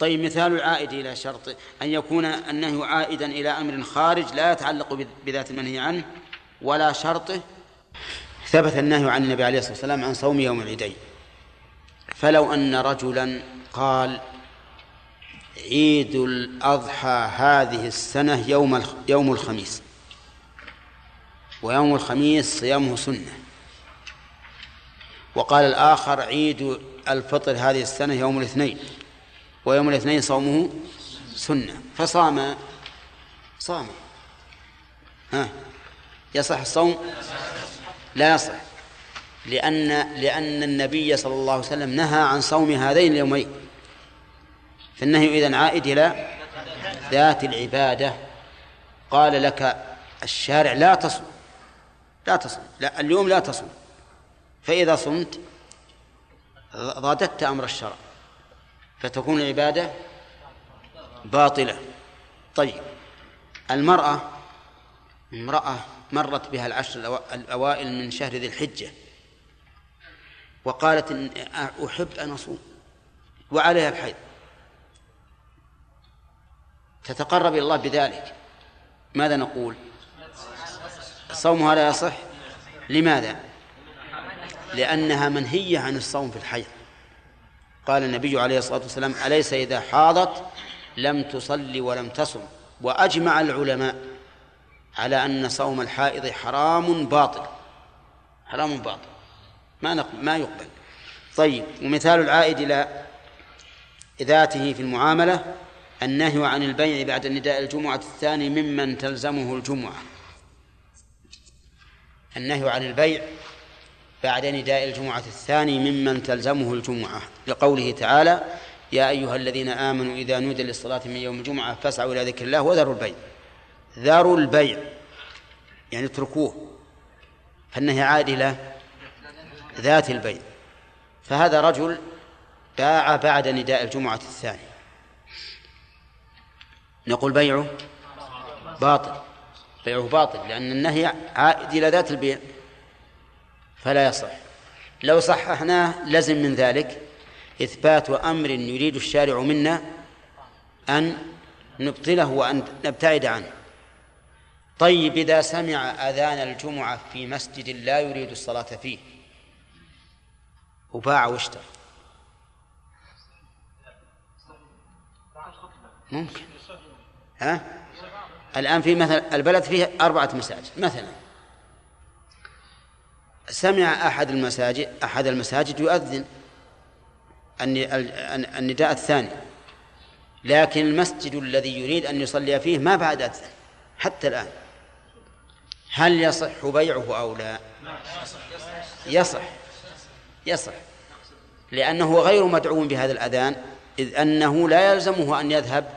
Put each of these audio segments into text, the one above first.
طيب مثال العائد إلى شرط أن يكون النهي عائدا إلى أمر خارج لا يتعلق بذات المنهي عنه ولا شرطه ثبت النهي عن النبي عليه الصلاة والسلام عن صوم يوم العيدين. فلو أن رجلا قال عيد الأضحى هذه السنة يوم يوم الخميس ويوم الخميس صيامه سنة وقال الآخر عيد الفطر هذه السنة يوم الاثنين ويوم الاثنين صومه سنة. فصام. صام. ها. يصح الصوم؟ لا يصح. لأن لأن النبي صلى الله عليه وسلم نهى عن صوم هذين اليومين. فالنهي إذن عائد إلى ذات العبادة. قال لك الشارع لا تصم لا تصم لا اليوم لا تصم فإذا صمت ضادت أمر الشرع. فتكون العبادة باطلة. طيب المرأة امرأة مرت بها العشر الأوائل من شهر ذي الحجة وقالت إن أحب أن أصوم وعليها الحيض تتقرب إلى الله بذلك. ماذا نقول؟ صومها لا يصح. لماذا؟ لأنها منهية عن الصوم في الحيض. قال النبي عليه الصلاة والسلام أليس إذا حاضت لم تصلي ولم تصم؟ وأجمع العلماء على أن صوم الحائض حرام باطل. حرام باطل. ما نقبل ما يقبل. طيب ومثال العائد إلى ذاته في المعاملة النهي عن البيع بعد نداء الجمعة الثاني ممن تلزمه الجمعة. النهي عن البيع بعد نداء الجمعة الثاني ممن تلزمه الجمعة لقوله تعالى يا أيها الذين آمنوا إذا نودي للصلاة من يوم الجمعة فاسعوا إلى ذكر الله وذروا البيع. ذروا البيع يعني اتركوه فالنهي عاد إلى ذات البيع. فهذا رجل باع بعد نداء الجمعة الثاني نقول بيعه باطل بيعه باطل لأن النهي عائد إلى ذات البيع. فلا يصح. لو صححناه لزم من ذلك إثبات أمر يريد الشارع منا أن نبطله وأن نبتعد عنه. طيب إذا سمع أذان الجمعة في مسجد لا يريد الصلاة فيه وباع واشترى. ممكن. ها؟ الآن في مثل البلد فيه أربعة مساجد مثلا. سمع أحد المساجد أحد المساجد يؤذن النداء الثاني. لكن المسجد الذي يريد أن يصلي فيه ما بعد أذن حتى الآن. هل يصح بيعه أو لا؟ يصح. يصح. لأنه غير مدعو بهذا الأذان إذ أنه لا يلزمه أن يذهب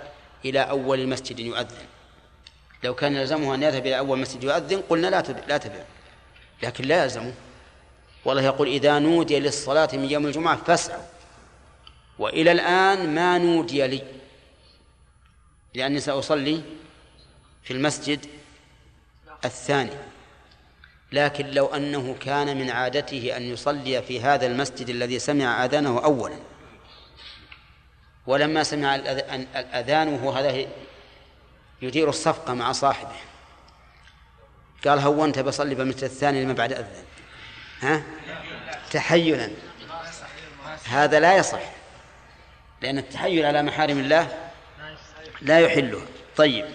إلى أول مسجد يؤذن. لو كان يلزمه أن يذهب إلى أول مسجد يؤذن قلنا لا تبع لا تبع لكن لا يلزمه. والله يقول إذا نودي للصلاة من يوم الجمعة فاسعوا. وإلى الآن ما نودي لي. لأني سأصلي في المسجد الثاني. لكن لو أنه كان من عادته أن يصلي في هذا المسجد الذي سمع آذانه أولا. ولما سمع الأذان وهو هذا يدير الصفقة مع صاحبه. قال هونت بصلي بالمسجد الثاني لما بعد أذن. ها؟ تحيلا. هذا لا يصح لأن التحيل على محارم الله لا يحله. طيب.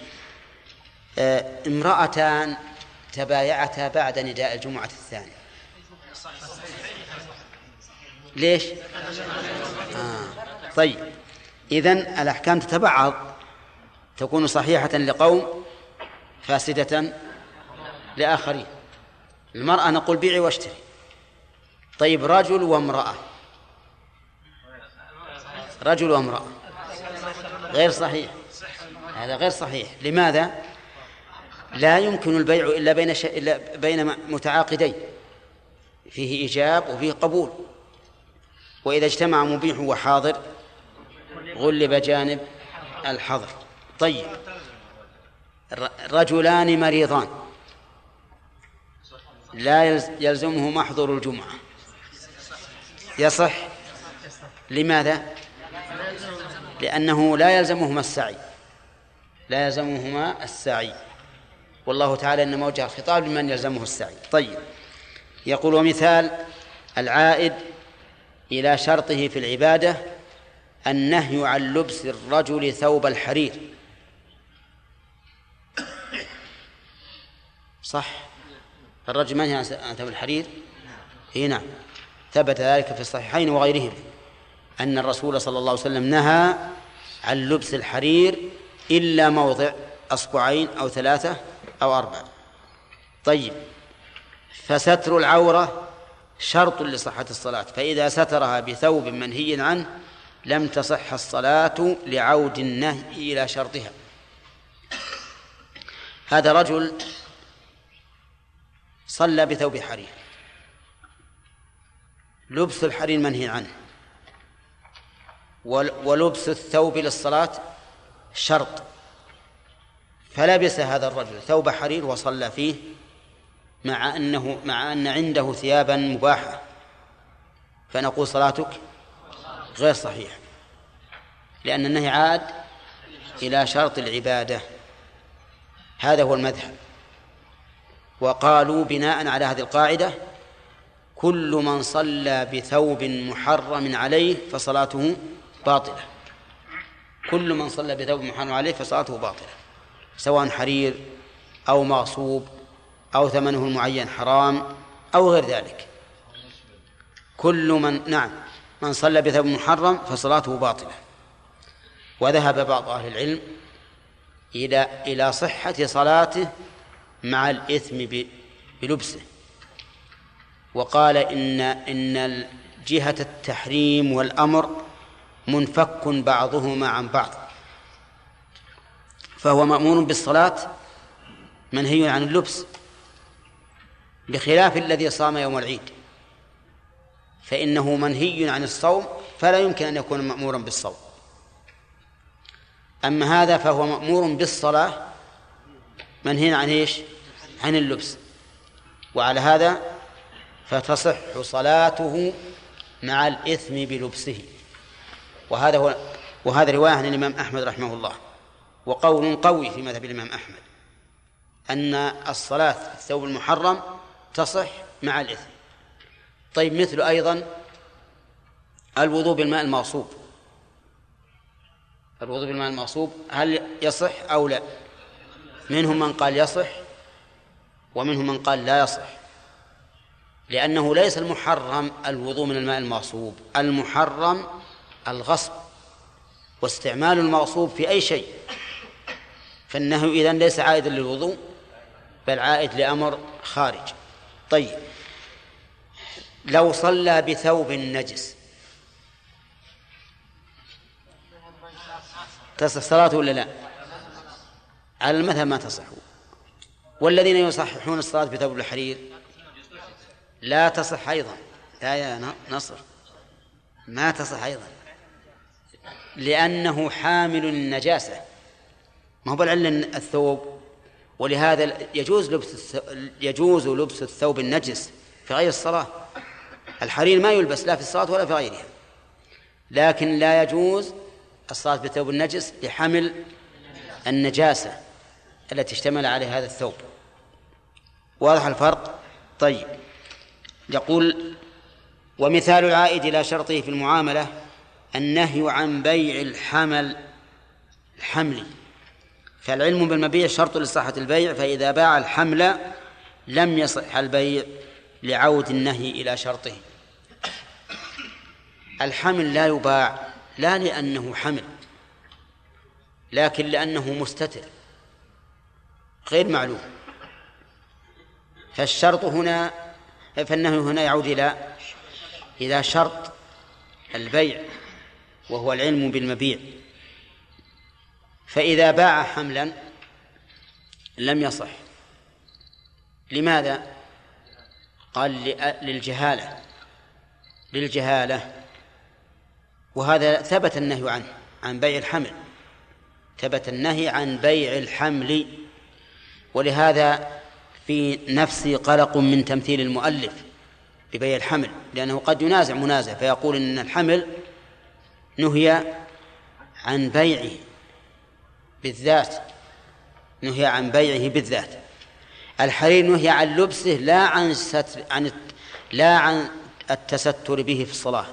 آه امرأتان تبايعتا بعد نداء الجمعة الثاني ليش؟ آه. طيب. إذن الأحكام تتبعض تكون صحيحة لقوم فاسدة لآخرين. المرأة نقول بيعي واشتري. طيب رجل وامرأة. رجل وامرأة. غير صحيح. هذا غير صحيح. لماذا؟ لا يمكن البيع إلا بين ش... إلا بين متعاقدين. فيه إيجاب وفيه قبول. وإذا اجتمع مبيح وحاضر غلب جانب الحظر طيب. رجلان مريضان. لا يلزمه محضر الجمعة. يصح؟ لماذا؟ لأنه لا يلزمهما السعي. لا يلزمهما السعي. والله تعالى إنما وجه الخطاب لمن يلزمه السعي. طيب. يقول ومثال العائد إلى شرطه في العبادة النهي عن لبس الرجل ثوب الحرير. صح؟ الرجل منهي عن ثوب الحرير؟ إي نعم. ثبت ذلك في الصحيحين وغيرهم أن الرسول صلى الله عليه وسلم نهى عن لبس الحرير إلا موضع أصبعين أو ثلاثة أو أربعة طيب. فستر العورة شرط لصحة الصلاة فإذا سترها بثوب منهي عنه لم تصح الصلاة لعود النهي إلى شرطها. هذا رجل صلى بثوب حرير. لبس الحرير منهي عنه. ولبس الثوب للصلاة شرط. فلبس هذا الرجل ثوب حرير وصلى فيه مع أنه مع أن عنده ثيابا مباحة. فنقول صلاتك غير صحيحة لأن النهي عاد إلى شرط العبادة. هذا هو المذهب. وقالوا بناء على هذه القاعدة كل من صلى بثوب محرم عليه فصلاته باطلة. كل من صلى بثوب محرم عليه فصلاته باطلة سواء حرير أو مغصوب أو ثمنه المعين حرام أو غير ذلك. كل من نعم من صلى بثوب محرم فصلاته باطلة. وذهب بعض أهل العلم إلى إلى صحة صلاته مع الإثم بلبسه. وقال إن إن جهة التحريم والأمر منفك بعضهما عن بعض. فهو مأمور بالصلاة منهي عن اللبس بخلاف الذي صام يوم العيد. فإنه منهي عن الصوم فلا يمكن أن يكون مأمورا بالصوم. أما هذا فهو مأمور بالصلاة منهي عن إيش؟ عن اللبس. وعلى هذا فتصح صلاته مع الإثم بلبسه. وهذا هو وهذا رواية عن الإمام أحمد رحمه الله. وقول قوي في مذهب الإمام أحمد. أن الصلاة في الثوب المحرم تصح مع الإثم. طيب مثل أيضا الوضوء بالماء المغصوب. الوضوء بالماء المغصوب هل يصح أو لا؟ منهم من قال يصح ومنهم من قال لا يصح لأنه ليس المحرم الوضوء من الماء المغصوب المحرم الغصب واستعمال المغصوب في أي شيء. فإنه إذن ليس عائدا للوضوء بل عائد لأمر خارج. طيب لو صلى بثوب نجس تصح صلاته ولا لا؟ على المذهب ما تصح؟ والذين يصححون الصلاة بثوب الحرير لا تصح أيضا. لا يا نصر. ما تصح أيضا. لأنه حامل النجاسة. ما هو بالعلة الثوب؟ ولهذا يجوز لبس يجوز لبس الثوب النجس في غير الصلاة. الحرير ما يلبس لا في الصلاة ولا في غيرها. لكن لا يجوز الصلاة بالثوب النجس لحمل النجاسة. التي اشتمل عليها هذا الثوب. واضح الفرق؟ طيب. يقول ومثال العائد إلى شرطه في المعاملة النهي عن بيع الحمل الحمل فالعلم بالمبيع شرط لصحة البيع فإذا باع الحمل لم يصح البيع لعود النهي إلى شرطه. الحمل لا يباع لا لأنه حمل لكن لأنه مستتر. غير معلوم. فالشرط هنا فالنهي هنا يعود إلى إلى شرط البيع وهو العلم بالمبيع. فإذا باع حملا لم يصح. لماذا؟ قال للجهالة. للجهالة. وهذا ثبت النهي عنه عن بيع الحمل. ثبت النهي عن بيع الحمل. ولهذا في نفسي قلق من تمثيل المؤلف ببيع الحمل لأنه قد ينازع منازع فيقول إن الحمل نهي عن بيعه بالذات نهي عن بيعه بالذات. الحرير نهي عن لبسه لا عن ستر عن لا عن التستر به في الصلاة.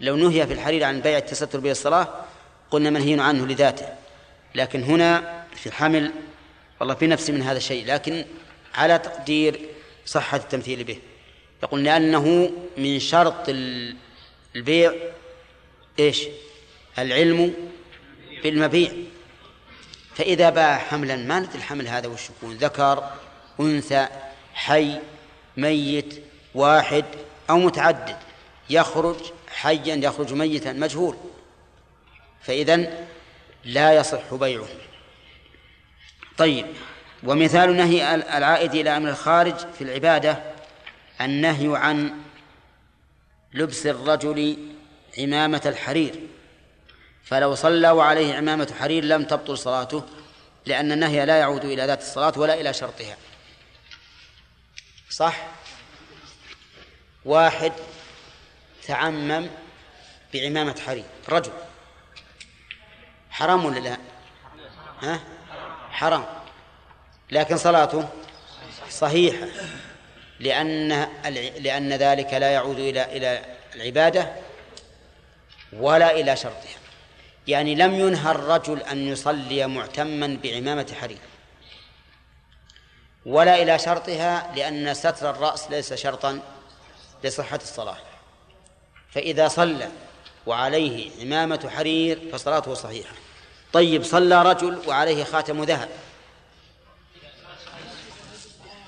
لو نهي في الحرير عن بيع التستر به في الصلاة قلنا منهي عنه لذاته. لكن هنا في الحمل والله في نفسي من هذا الشيء لكن على تقدير صحة التمثيل به. يقول لأنه من شرط البيع إيش؟ العلم بالمبيع. فإذا باع حملا ما ندري الحمل هذا وش يكون ذكر أنثى حي ميت واحد أو متعدد. يخرج حيا يخرج ميتا مجهول. فإذا لا يصح بيعه. طيب ومثال نهي العائد إلى أمر الخارج في العبادة النهي عن لبس الرجل عمامة الحرير. فلو صلى وعليه عمامة حرير لم تبطل صلاته لأن النهي لا يعود إلى ذات الصلاة ولا إلى شرطها. صح؟ واحد تعمم بعمامة حرير رجل. حرام ولا لا؟ ها؟ حرام. لكن صلاته صحيحة. لأن لأن ذلك لا يعود إلى إلى العبادة ولا إلى شرطها. يعني لم ينهى الرجل أن يصلي معتما بعمامة حرير. ولا إلى شرطها لأن ستر الرأس ليس شرطا لصحة الصلاة. فإذا صلى وعليه عمامة حرير فصلاته صحيحة. طيب صلى رجل وعليه خاتم ذهب.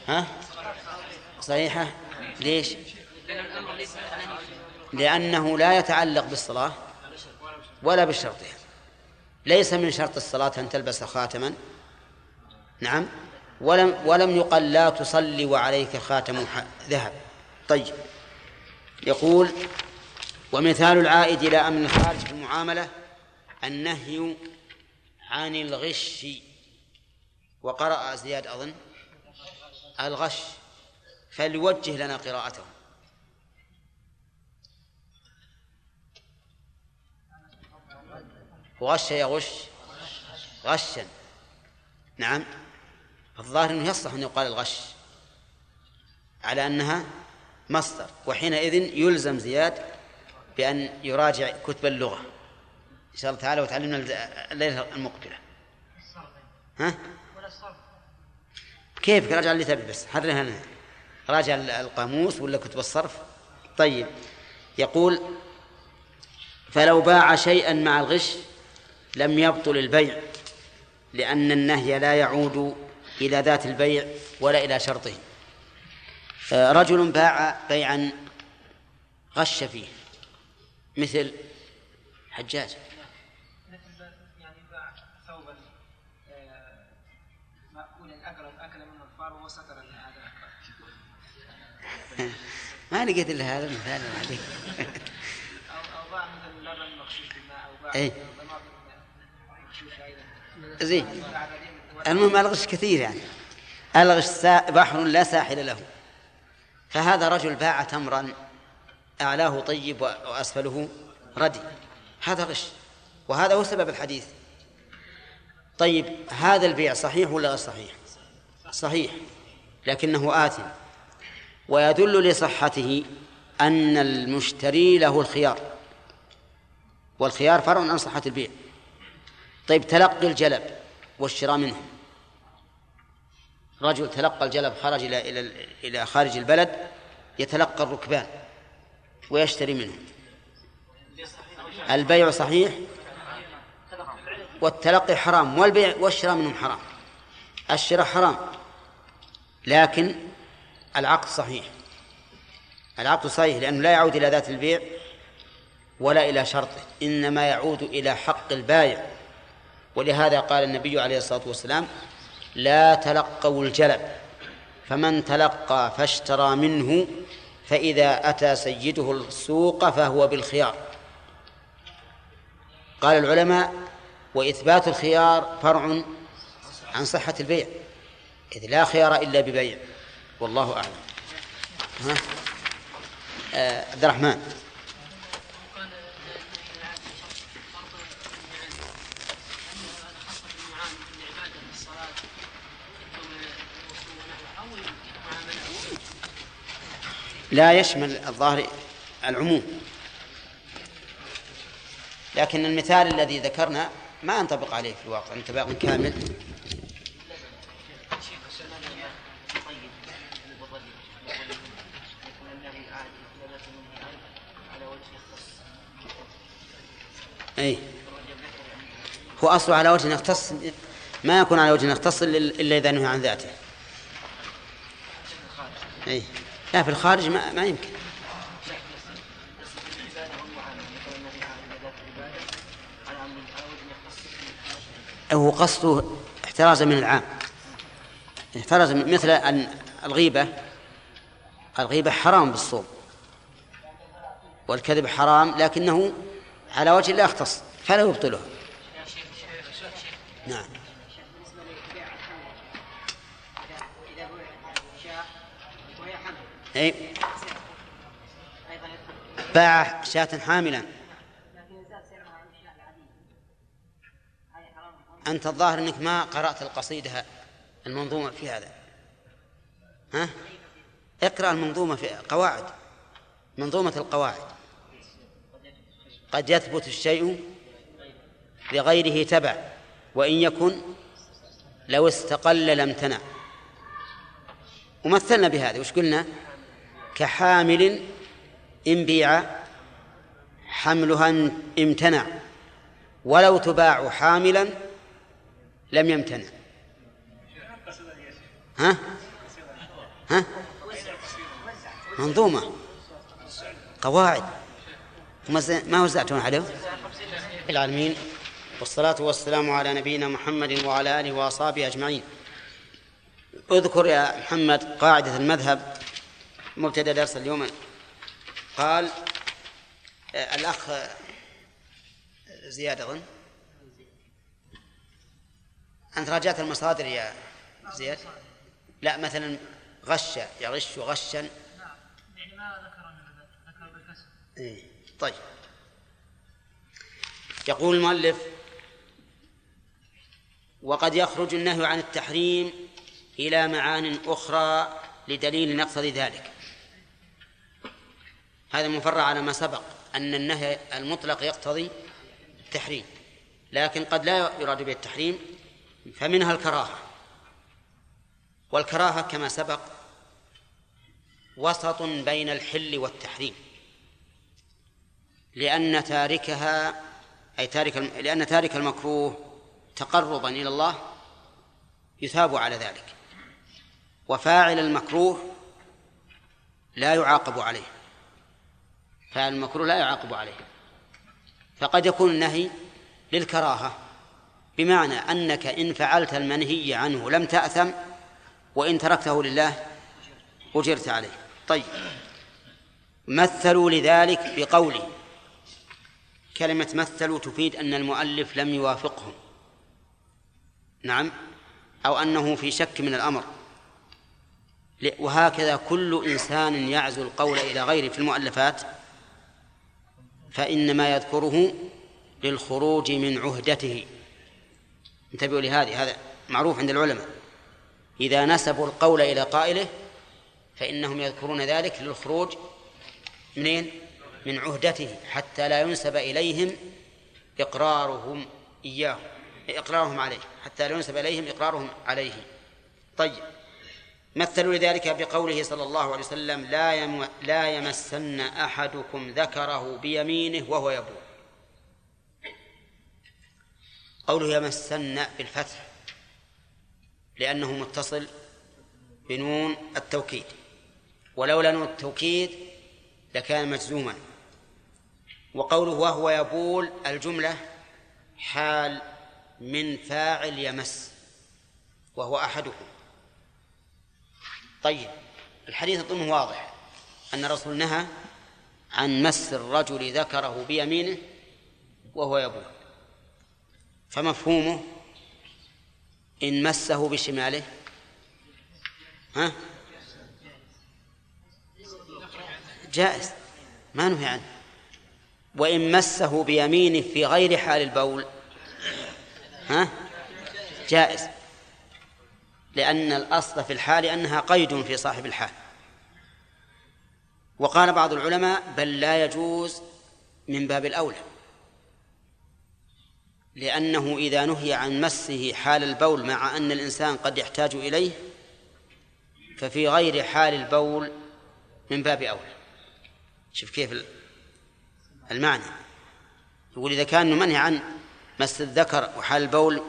ها؟ صحيحة؟ ليش؟ لأنه لا يتعلق بالصلاة ولا بشرطها ليس من شرط الصلاة أن تلبس خاتما. نعم. ولم ولم يقل لا تصلي وعليك خاتم ذهب. طيب. يقول ومثال العائد إلى أمن الخارج في المعاملة النهي عن الغش. وقرأ زياد أظن الغش. فليوجه لنا قراءته. وغش يغش غشا. نعم. الظاهر أنه يصلح أن يقال الغش. على أنها مصدر. وحينئذ يلزم زياد بأن يراجع كتب اللغة. إن شاء الله تعالى وتعلمنا الليلة المقبلة. ها؟ كيف راجع اللي تبي بس حررها لنا راجع القاموس ولا كتب الصرف؟ طيب. يقول فلو باع شيئا مع الغش لم يبطل البيع لأن النهي لا يعود إلى ذات البيع ولا إلى شرطه. آه، رجل باع بيعا غش فيه مثل حجاج يعني باع ثوبا آه، مأكولا أكل أكل منه الفار وستر هذا ما لقيت إلا هذا المثال عليك أو أو باع مثل لبن مغشوش بالماء أو باع؟ زين. المهم ألغش كثير يعني. ألغش بحر لا ساحل له. فهذا رجل باع تمرا أعلاه طيب وأسفله ردي. هذا غش. وهذا هو سبب الحديث. طيب هذا البيع صحيح ولا غير صحيح؟ صحيح. لكنه آثم ويدل لصحته أن المشتري له الخيار والخيار فرع عن صحة البيع. طيب تلقي الجلب والشراء منه. رجل تلقى الجلب خرج إلى إلى إلى خارج البلد يتلقى الركبان ويشتري منه. البيع صحيح والتلقي حرام والبيع والشراء منهم حرام. الشراء حرام لكن العقد صحيح. العقد صحيح لأنه لا يعود إلى ذات البيع ولا إلى شرطه إنما يعود إلى حق البائع ولهذا قال النبي عليه الصلاة والسلام لا تلقوا الجلب فمن تلقى فاشترى منه فإذا أتى سيده السوق فهو بالخيار. قال العلماء وإثبات الخيار فرع عن صحة البيع إذ لا خيار إلا ببيع. والله أعلم. ها؟ آه، عبد الرحمن. لا يشمل الظاهر العموم. لكن المثال الذي ذكرنا ما ينطبق عليه في الواقع انطباق كامل. أي هو أصله على وجه يختص ما يكون على وجه يختص إلا إذا نهي عن ذاته. أي لا في الخارج ما, ما يمكن. هو قصده احترازا من العام. احترز مثل أن الغيبة الغيبة حرام بالصوم. والكذب حرام لكنه على وجه لا يختص فلا يبطله نعم. أي. باع شاة حاملا. أنت الظاهر أنك ما قرأت القصيدة المنظومة في هذا. ها؟ اقرأ المنظومة في قواعد منظومة القواعد. قد يثبت الشيء لغيره تبع وإن يكن لو استقل لم تنع. ومثلنا بهذا وش قلنا؟ كحامل إن بيع حملها امتنع ولو تباع حاملا لم يمتنع. ها؟ ها؟ منظومة قواعد. ما وزعتم عليه؟ العالمين والصلاة والسلام على نبينا محمد وعلى آله وأصحابه أجمعين. اذكر يا محمد قاعدة المذهب مبتدأ درس اليوم. قال الأخ زياد أظن. أنت راجعت المصادر يا زياد؟ لا مثلا غش يغش غشا. يعني ما ذكر ذكر بالكسر. إيه. طيب. يقول المؤلف وقد يخرج النهي عن التحريم إلى معان أخرى لدليل يقتضي ذلك. هذا مفرع على ما سبق أن النهي المطلق يقتضي التحريم لكن قد لا يراد به التحريم فمنها الكراهة. والكراهة كما سبق وسط بين الحل والتحريم. لأن تاركها أي تارك لأن تارك المكروه تقربا إلى الله يثاب على ذلك. وفاعل المكروه لا يعاقب عليه. فاعل المكروه لا يعاقب عليه. فقد يكون النهي للكراهة بمعنى أنك إن فعلت المنهي عنه لم تأثم وإن تركته لله أجرت عليه. طيب. مثلوا لذلك بقوله كلمة مثلوا تفيد أن المؤلف لم يوافقهم. نعم. أو أنه في شك من الأمر. وهكذا كل إنسان يعزو القول إلى غيره في المؤلفات فإنما يذكره للخروج من عهدته. انتبهوا لهذه هذا معروف عند العلماء. إذا نسبوا القول إلى قائله فإنهم يذكرون ذلك للخروج منين؟ من عهدته حتى لا ينسب إليهم إقرارهم إياه إقرارهم عليه حتى لا ينسب إليهم إقرارهم عليه. طيب مثلوا لذلك بقوله صلى الله عليه وسلم لا يم لا يمسن أحدكم ذكره بيمينه وهو يبول. قوله يمسن بالفتح لأنه متصل بنون التوكيد ولولا نون التوكيد لكان مجزوما. وقوله وهو يبول الجملة حال من فاعل يمس وهو أحدكم. طيب الحديث أظنه واضح أن الرسول نهى عن مس الرجل ذكره بيمينه وهو يبول. فمفهومه إن مسه بشماله. ها؟ جائز. ما نهي عنه. وإن مسه بيمينه في غير حال البول. ها؟ جائز. لأن الأصل في الحال أنها قيد في صاحب الحال. وقال بعض العلماء بل لا يجوز من باب الأولى. لأنه إذا نهي عن مسه حال البول مع أن الإنسان قد يحتاج إليه ففي غير حال البول من باب أولى. شوف كيف المعنى. يقول إذا كان منهي عن مس الذكر وحال البول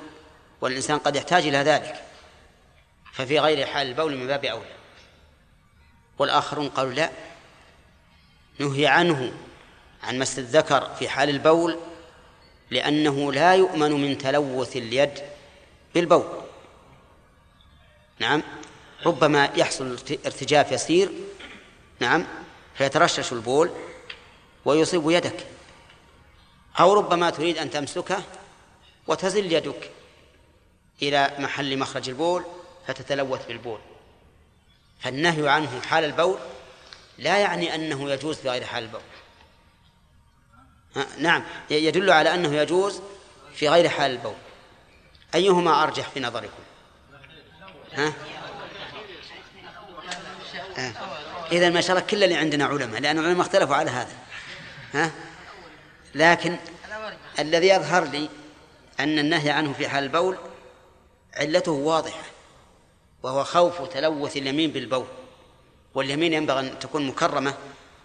والإنسان قد يحتاج إلى ذلك ففي غير حال البول من باب أولى. والآخرون قالوا لا. نهي عنه عن مس الذكر في حال البول لأنه لا يؤمن من تلوث اليد بالبول. نعم. ربما يحصل ارتجاف يسير. نعم. فيترشش البول. ويصيب يدك. أو ربما تريد أن تمسكه وتزل يدك إلى محل مخرج البول فتتلوث بالبول. فالنهي عنه حال البول لا يعني أنه يجوز في غير حال البول. نعم يدل على أنه يجوز في غير حال البول. أيهما أرجح في نظركم؟ ها؟ آه. إذا ما شاء الله كل اللي عندنا علماء لأن العلماء اختلفوا على هذا. ها؟ لكن الذي يظهر لي أن النهي عنه في حال البول علته واضحة وهو خوف تلوث اليمين بالبول واليمين ينبغي أن تكون مكرمة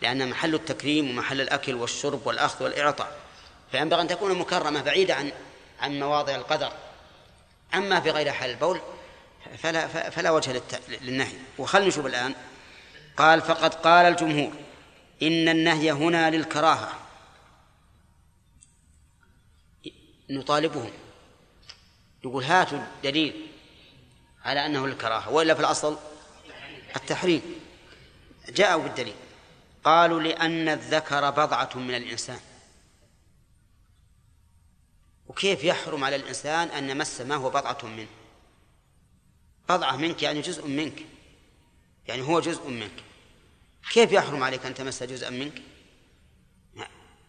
لأن محل التكريم ومحل الأكل والشرب والأخذ والإعطاء فينبغي أن تكون مكرمة بعيدة عن عن مواضع القدر أما في غير حال البول فلا فلا وجه للنهي وخلنا نشوف الآن قال فقد قال الجمهور إن النهي هنا للكراهة. نطالبهم. يقول هاتوا دليل على أنه للكراهة وإلا في الأصل التحريم. جاءوا بالدليل. قالوا لأن الذكر بضعة من الإنسان. وكيف يحرم على الإنسان أن يمس ما هو بضعة منه؟ بضعة منك يعني جزء منك. يعني هو جزء منك. كيف يحرم عليك أن تمس جزءا منك؟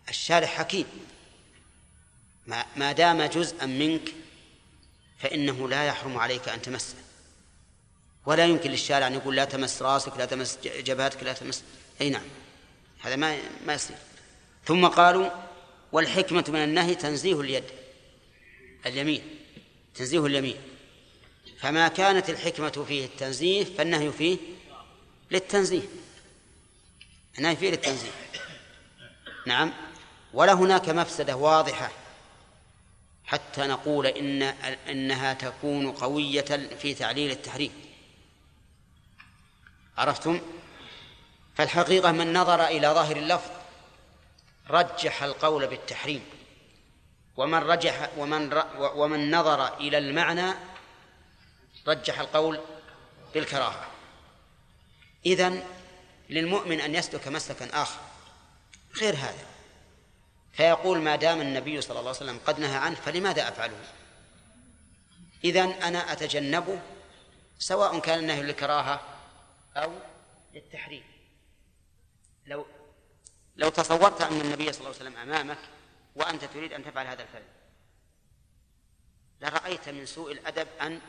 الشارع حكيم. ما دام جزءا منك فإنه لا يحرم عليك أن تمسه. ولا يمكن للشارع أن يقول لا تمس راسك لا تمس جبهتك لا تمس أي نعم. هذا ما ما يصير. ثم قالوا والحكمة من النهي تنزيه اليد اليمين تنزيه اليمين. فما كانت الحكمة فيه التنزيه فالنهي فيه للتنزيه. النهي فيه للتنزيه نعم. ولا هناك مفسدة واضحة. حتى نقول إن إنها تكون قوية في تعليل التحريم. عرفتم؟ فالحقيقة من نظر إلى ظاهر اللفظ رجح القول بالتحريم. ومن رجح ومن ومن نظر إلى المعنى رجح القول بالكراهة. إذن للمؤمن أن يسلك مسلكا آخر. غير هذا. فيقول ما دام النبي صلى الله عليه وسلم قد نهى عنه فلماذا أفعله؟ إذن أنا أتجنبه سواء كان النهي للكراهة أو للتحريم. لو لو تصورت أن النبي صلى الله عليه وسلم أمامك وأنت تريد أن تفعل هذا الفعل. لرأيت من سوء الأدب أن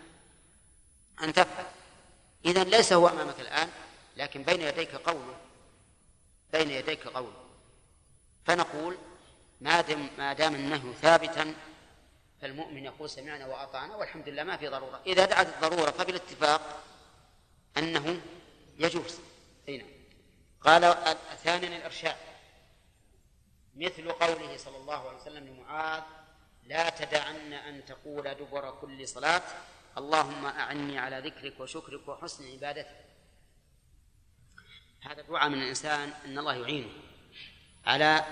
أن تفعل. إذا ليس هو أمامك الآن. لكن بين يديك قوله بين يديك قوله فنقول ما دام ما دام النهي ثابتا فالمؤمن يقول سمعنا وأطعنا والحمد لله ما في ضرورة. إذا دعت الضرورة فبالاتفاق أنه يجوز. أي نعم. قال ثانيا الإرشاد. مثل قوله صلى الله عليه وسلم لمعاذ لا تدعن أن تقول دبر كل صلاة اللهم أعني على ذكرك وشكرك وحسن عبادتك. هذا دعاء من الإنسان أن الله يعينه على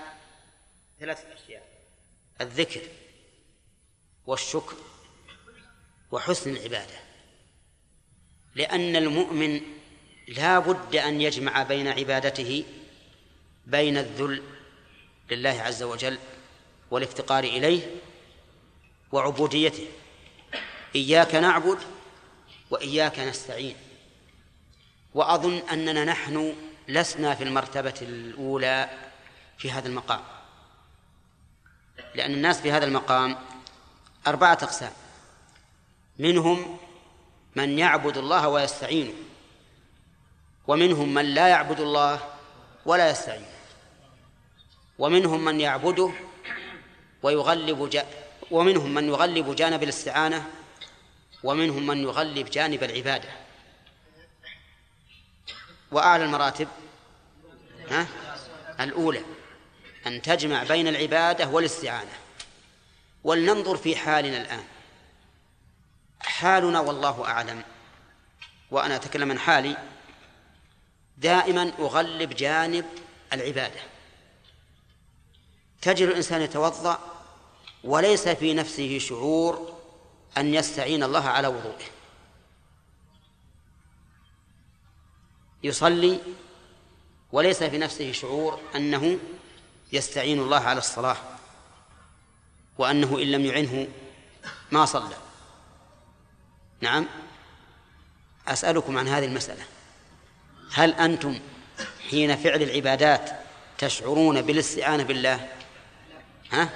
ثلاث أشياء الذكر والشكر وحسن العبادة. لأن المؤمن لا بد أن يجمع بين عبادته بين الذل لله عز وجل والافتقار إليه وعبوديته. إياك نعبد وإياك نستعين. وأظن أننا نحن لسنا في المرتبة الأولى في هذا المقام. لأن الناس في هذا المقام أربعة أقسام. منهم من يعبد الله ويستعينه ومنهم من لا يعبد الله ولا يستعين ومنهم من يعبده ويغلب جا ومنهم من يغلب جانب الاستعانة ومنهم من يغلب جانب العبادة. وأعلى المراتب ها؟ الأولى أن تجمع بين العبادة والاستعانة. ولننظر في حالنا الآن. حالنا والله أعلم. وأنا أتكلم عن حالي. دائما أغلب جانب العبادة. تجد الإنسان يتوضأ وليس في نفسه شعور أن يستعين الله على وضوءه يصلي وليس في نفسه شعور أنه يستعين الله على الصلاة وأنه إن لم يعنه ما صلى. نعم. أسألكم عن هذه المسألة. هل أنتم حين فعل العبادات تشعرون بالاستعانة بالله؟ ها؟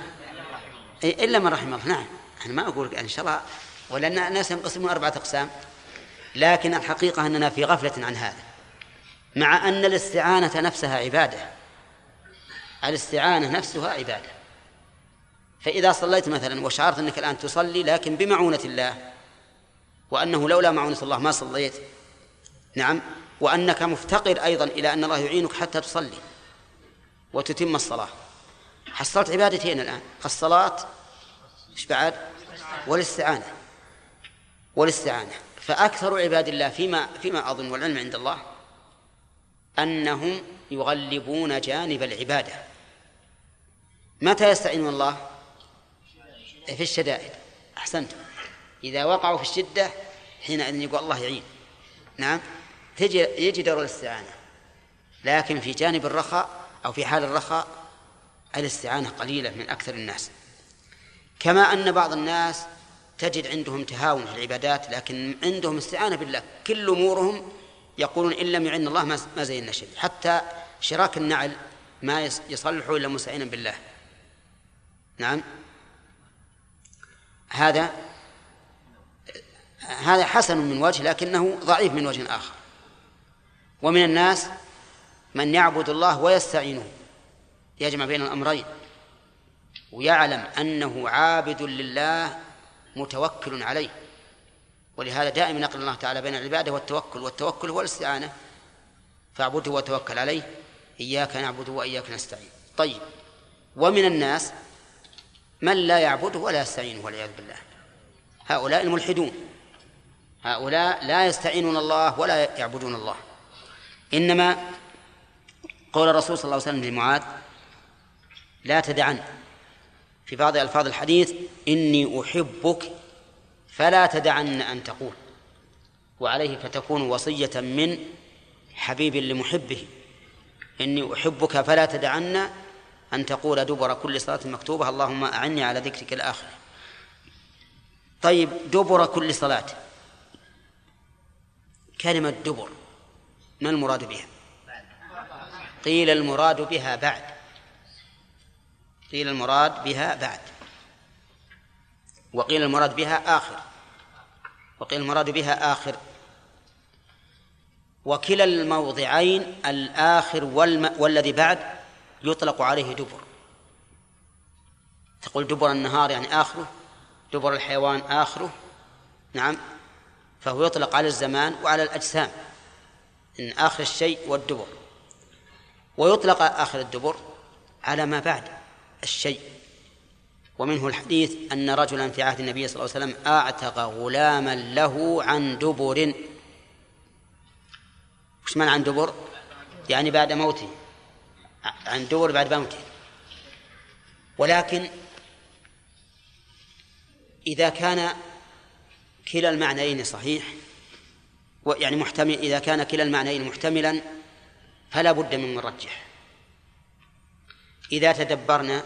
إلا من رحم الله. نعم. أنا ما أقول إن شاء الله ولأن الناس ينقسمون أربعة أقسام لكن الحقيقة أننا في غفلة عن هذا. مع أن الاستعانة نفسها عبادة. الاستعانة نفسها عبادة. فإذا صليت مثلا وشعرت أنك الآن تصلي لكن بمعونة الله وأنه لولا معونة الله ما صليت نعم وأنك مفتقر أيضا إلى أن الله يعينك حتى تصلي وتتم الصلاة. حصلت عبادتين الآن. الصلاة إيش بعد؟ والاستعانة. والاستعانة. فأكثر عباد الله فيما فيما أظن والعلم عند الله أنهم يغلبون جانب العبادة. متى يستعينون الله؟ في الشدائد. أحسنت إذا وقعوا في الشدة حينئذ يقول الله يعين. نعم. تجي يجي دور الاستعانة. لكن في جانب الرخاء أو في حال الرخاء الاستعانة قليلة من أكثر الناس. كما أن بعض الناس تجد عندهم تهاون في العبادات لكن عندهم استعانة بالله. كل أمورهم يقولون إن لم يعن الله ما زينا شيء حتى شراك النعل ما يصلح إلا مستعينا بالله. نعم؟ هذا هذا حسن من وجه لكنه ضعيف من وجه آخر. ومن الناس من يعبد الله ويستعينه. يجمع بين الأمرين. ويعلم أنه عابد لله متوكل عليه. ولهذا دائما نقل الله تعالى بين العبادة والتوكل والتوكل هو الاستعانة. فاعبده وتوكل عليه إياك نعبد وإياك نستعين. طيب ومن الناس من لا يعبده ولا يستعينه والعياذ بالله. هؤلاء الملحدون. هؤلاء لا يستعينون الله ولا يعبدون الله. إنما قول الرسول صلى الله عليه وسلم لمعاذ لا تدعن. في بعض ألفاظ الحديث إني أحبك فلا تدعن أن تقول. وعليه فتكون وصية من حبيب لمحبه. إني أحبك فلا تدعن أن تقول دبر كل صلاة مكتوبة. اللهم أعني على ذكرك الآخر. طيب دبر كل صلاة. كلمة دبر ما المراد بها؟ قيل المراد بها بعد. قيل المراد بها بعد. وقيل المراد بها آخر. وقيل المراد بها آخر. وكلا الموضعين الآخر والم... والذي بعد يطلق عليه دبر. تقول دبر النهار يعني آخره دبر الحيوان آخره. نعم. فهو يطلق على الزمان وعلى الأجسام. إن آخر الشيء والدبر. ويطلق آخر الدبر على ما بعد الشيء. ومنه الحديث أن رجلا في عهد النبي صلى الله عليه وسلم أعتق غلاما له عن دبر. وش معنى عن دبر؟ يعني بعد موته. عن دبر بعد موته. ولكن إذا كان كلا المعنيين صحيح يعني محتمل إذا كان كلا المعنيين محتملا فلا بد من مرجح. إذا تدبرنا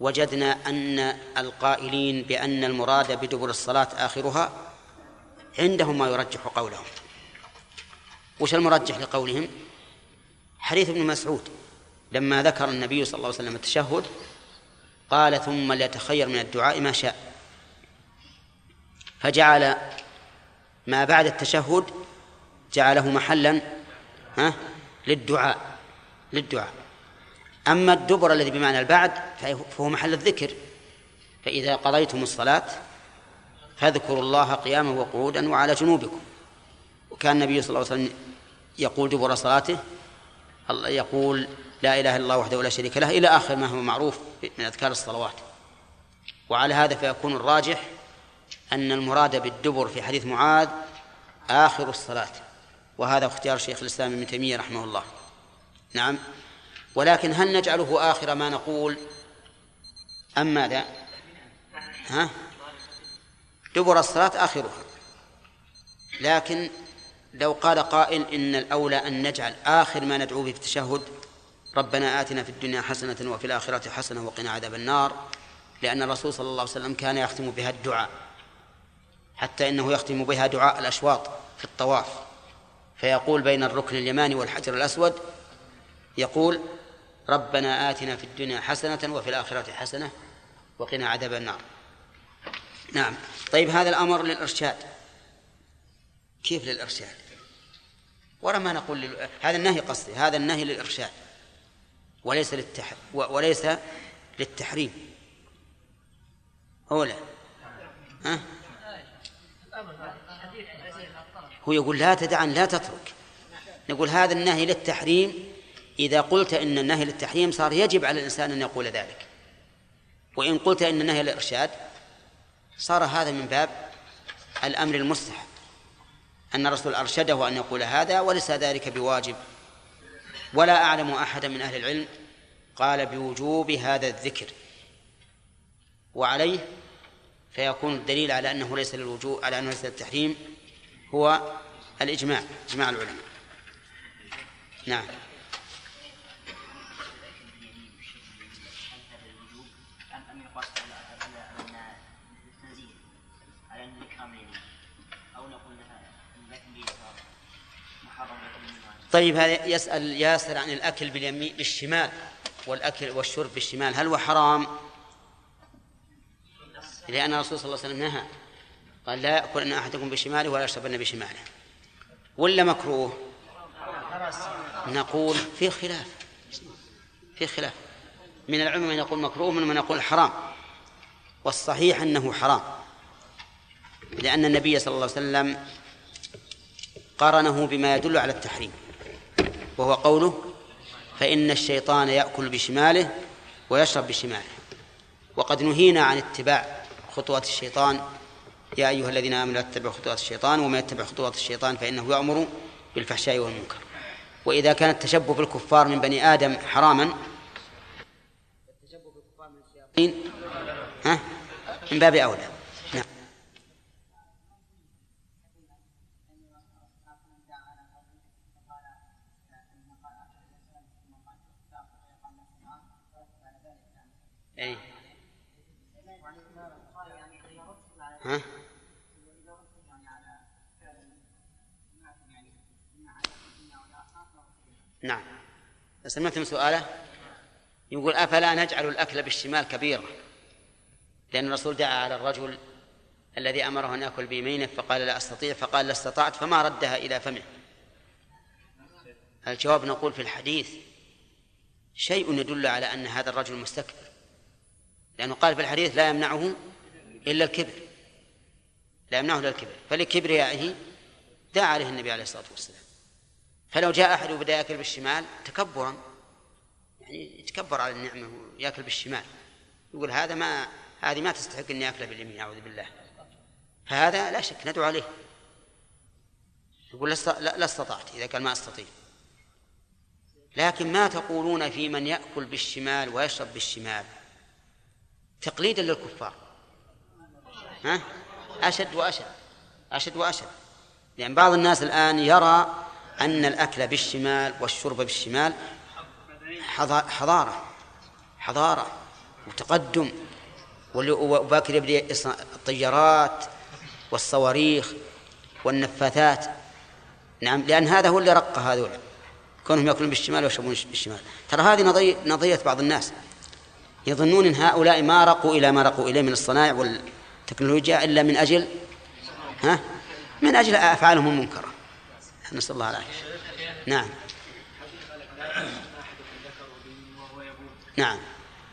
وجدنا أن القائلين بأن المراد بدبر الصلاة آخرها عندهم ما يرجح قولهم. وش المرجح لقولهم؟ حديث ابن مسعود لما ذكر النبي صلى الله عليه وسلم التشهد قال ثم ليتخير من الدعاء ما شاء. فجعل ما بعد التشهد جعله محلا ها للدعاء للدعاء. أما الدبر الذي بمعنى البعد فهو محل الذكر. فإذا قضيتم الصلاة فاذكروا الله قياما وقعودا وعلى جنوبكم. وكان النبي صلى الله عليه وسلم يقول دبر صلاته يقول لا إله إلا الله وحده لا شريك له إلى آخر ما هو معروف من أذكار الصلوات. وعلى هذا فيكون الراجح أن المراد بالدبر في حديث معاذ آخر الصلاة. وهذا اختيار شيخ الإسلام ابن تيمية رحمه الله. نعم. ولكن هل نجعله آخر ما نقول؟ أم ماذا؟ ها؟ دبر الصلاة آخرها. لكن لو قال قائل إن الأولى أن نجعل آخر ما ندعو به في التشهد ربنا آتنا في الدنيا حسنة وفي الآخرة حسنة وقنا عذاب النار لأن الرسول صلى الله عليه وسلم كان يختم بها الدعاء حتى إنه يختم بها دعاء الأشواط في الطواف. فيقول بين الركن اليماني والحجر الأسود يقول ربنا آتنا في الدنيا حسنة وفي الآخرة حسنة وقنا عذاب النار. نعم. طيب هذا الأمر للإرشاد. كيف للإرشاد؟ ورا ما نقول لل... هذا النهي قصدي هذا النهي للإرشاد. وليس للتح... وليس للتحريم. أو لا ها؟ هو يقول لا تدعن لا تترك. نقول هذا النهي للتحريم إذا قلت إن النهي للتحريم صار يجب على الإنسان أن يقول ذلك. وإن قلت إن النهي للإرشاد صار هذا من باب الأمر المستحب. أن الرسول أرشده أن يقول هذا وليس ذلك بواجب. ولا أعلم أحدا من أهل العلم قال بوجوب هذا الذكر. وعليه فيكون الدليل على أنه ليس للوجوب على أنه ليس للتحريم هو الإجماع إجماع العلماء. نعم. طيب هذا يسأل ياسر عن الأكل باليمين بالشمال والأكل والشرب بالشمال هل هو حرام؟ لأن الرسول صلى الله عليه وسلم نهى قال لا يأكل أحدكم بشماله ولا يشربن بشماله ولا مكروه؟ نقول في خلاف في خلاف من العلماء من يقول مكروه من من يقول حرام والصحيح أنه حرام لأن النبي صلى الله عليه وسلم قارنه بما يدل على التحريم وهو قوله فإن الشيطان يأكل بشماله ويشرب بشماله. وقد نهينا عن اتباع خطوات الشيطان. يا أيها الذين آمنوا لا تتبعوا خطوات الشيطان ومن يتبع خطوات الشيطان فإنه يأمر بالفحشاء والمنكر. وإذا كان التشبه بالكفار من بني آدم حراما التشبه بالكفار من الشياطين ها من باب أولى. ها؟ نعم. سمعتم سؤاله يقول أفلا نجعل الأكل بالشمال كبيرة؟ لأن الرسول دعا على الرجل الذي أمره أن يأكل بيمينه فقال لا أستطيع. فقال لا استطعت فما ردها إلى فمه. الجواب نقول في الحديث شيء يدل على أن هذا الرجل مستكبر لأنه قال في الحديث لا يمنعه إلا الكبر. لا يمنعه إلا الكبر. فلكبريائه دعا عليه النبي عليه الصلاة والسلام. فلو جاء أحد وبدأ يأكل بالشمال تكبرا. يعني يتكبر على النعمة ويأكل بالشمال. يقول هذا ما هذه ما تستحق أني أكله باليمين أعوذ بالله. فهذا لا شك ندعو عليه. يقول لا استطعت إذا كان ما أستطيع. لكن ما تقولون في من يأكل بالشمال ويشرب بالشمال؟ تقليدا للكفار. ها؟ أشد وأشد أشد وأشد. لأن بعض الناس الآن يرى أن الأكل بالشمال والشرب بالشمال حضارة حضارة وتقدم وباكر يبدأ الطيارات والصواريخ والنفاثات. نعم لأن هذا هو اللي رق هذول. كونهم يأكلون بالشمال ويشربون بالشمال. ترى هذه نظرية, بعض الناس. يظنون إن هؤلاء ما رقوا إلى ما رقوا إليه من الصنائع والتكنولوجيا إلا من أجل ها؟ من أجل أفعالهم المنكرة. نسأل الله العافية. نعم. نعم.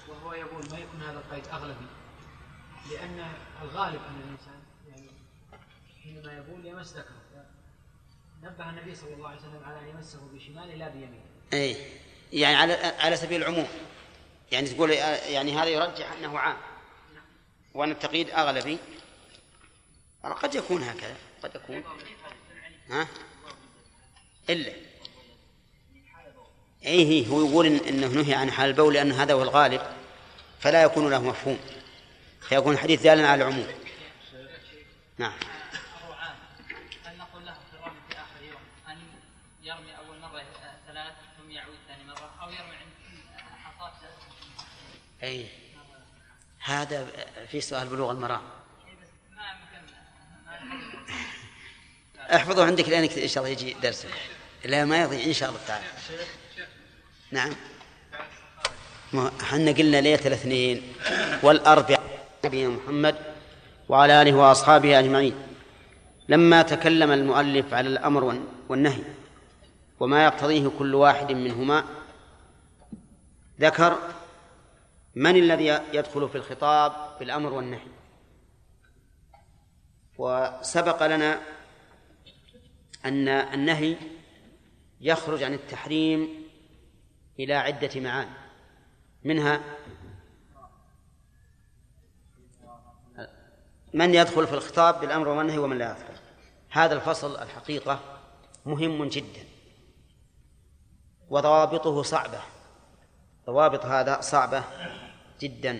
وهو يقول ما يكون هذا القيد أغلبي لأن الغالب أن الإنسان يعني حينما يقول يمس ذكره. نبه النبي صلى الله عليه وسلم على أن يمسه بشماله لا بيمينه. أي يعني على على سبيل العموم. يعني تقول يعني هذا يرجح أنه عام. وأن التقييد أغلبي قد يكون هكذا. قد يكون. ها؟ إلا. أي هو يقول إن إنه نهي عن حال البول لأن هذا هو الغالب. فلا يكون له مفهوم. فيكون الحديث دالا على العموم. نعم. هل نقول له في الرمي في اخر يوم ان يرمي اول مره ثلاث ثم يعود ثاني مره أو يرمي عند حصاد أي هذا في سؤال بلوغ المرام. احفظه عندك لأنك إن شاء الله يجي درس لا ما يضيع إن شاء الله تعالى. نعم. إحنا قلنا ليلة الاثنين. والاربعاء نبينا محمد وعلى آله وأصحابه أجمعين. لما تكلم المؤلف على الأمر والنهي وما يقتضيه كل واحد منهما ذكر من الذي يدخل في الخطاب بالامر والنهي؟ وسبق لنا أن النهي يخرج عن التحريم إلى عدة معاني. منها من يدخل في الخطاب بالأمر والنهي ومن لا يدخل. هذا الفصل الحقيقة مهم جدا. وضوابطه صعبة. ضوابط هذا صعبة. جدا.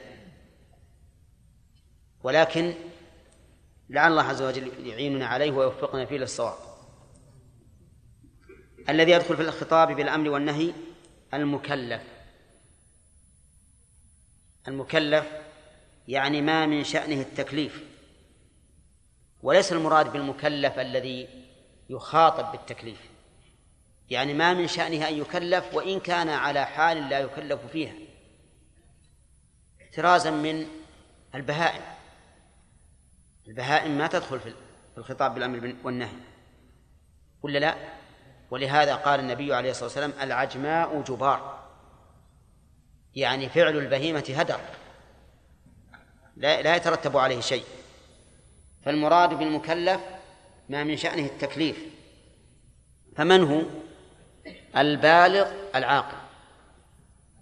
ولكن لعل الله عز وجل يعيننا عليه ويوفقنا فيه للصواب. الذي يدخل في الخطاب بالامر والنهي المكلف. المكلف يعني ما من شأنه التكليف. وليس المراد بالمكلف الذي يخاطب بالتكليف. يعني ما من شأنه أن يكلف وإن كان على حال لا يكلف فيها. احترازا من البهائم. البهائم ما تدخل في الخطاب بالأمر والنهي. ولا لا؟ ولهذا قال النبي عليه الصلاة والسلام العجماء جبار. يعني فعل البهيمة هدر. لا, لا يترتب عليه شيء. فالمراد بالمكلف ما من شأنه التكليف. فمن هو؟ البالغ العاقل.